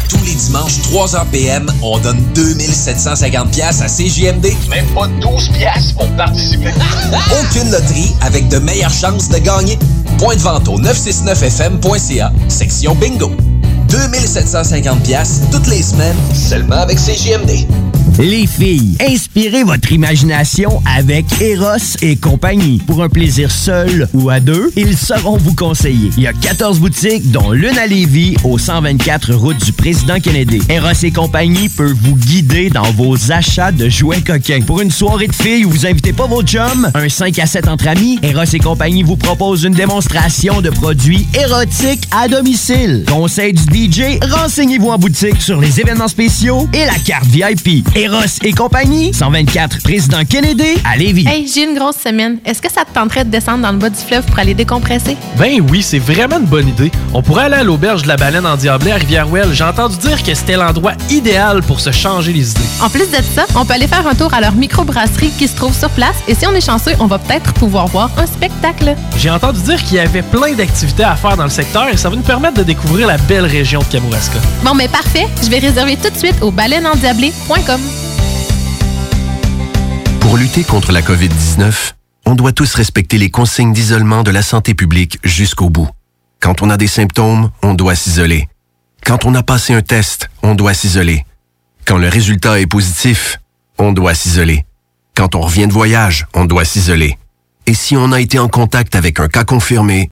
Tous 3h PM, on donne 2750 pièces à CJMD. Même pas 12 pièces pour participer. *laughs* Aucune loterie avec de meilleures chances de gagner. Point de vente au 969fm.ca, section bingo. 2750 pièces toutes les semaines, seulement avec CJMD. Les filles, inspirez votre imagination avec Eros et compagnie. Pour un plaisir seul ou à deux, ils sauront vous conseiller. Il y a 14 boutiques, dont l'une à Lévis, au 124 route du président Kennedy. Eros et compagnie peut vous guider dans vos achats de jouets coquins. Pour une soirée de filles où vous invitez pas vos chums, un 5 à 7 entre amis, Eros et compagnie vous propose une démonstration de produits érotiques à domicile. Conseil du DJ, renseignez-vous en boutique sur les événements spéciaux et la carte VIP. Et compagnie, 124 Président Kennedy à Lévis. Hey, j'ai une grosse semaine. Est-ce que ça te tenterait de descendre dans le bas du fleuve pour aller décompresser? Ben oui, c'est vraiment une bonne idée. On pourrait aller à l'auberge de la baleine en Diablé à Rivière-Ouelle. J'ai entendu dire que c'était l'endroit idéal pour se changer les idées. En plus de ça, on peut aller faire un tour à leur microbrasserie qui se trouve sur place et si on est chanceux, on va peut-être pouvoir voir un spectacle. J'ai entendu dire qu'il y avait plein d'activités à faire dans le secteur et ça va nous permettre de découvrir la belle région de Kamouraska. Bon, mais parfait. Je vais réserver tout de suite au baleineendiablé.com. Pour lutter contre la COVID-19, on doit tous respecter les consignes d'isolement de la santé publique jusqu'au bout. Quand on a des symptômes, on doit s'isoler. Quand on a passé un test, on doit s'isoler. Quand le résultat est positif, on doit s'isoler. Quand on revient de voyage, on doit s'isoler. Et si on a été en contact avec un cas confirmé,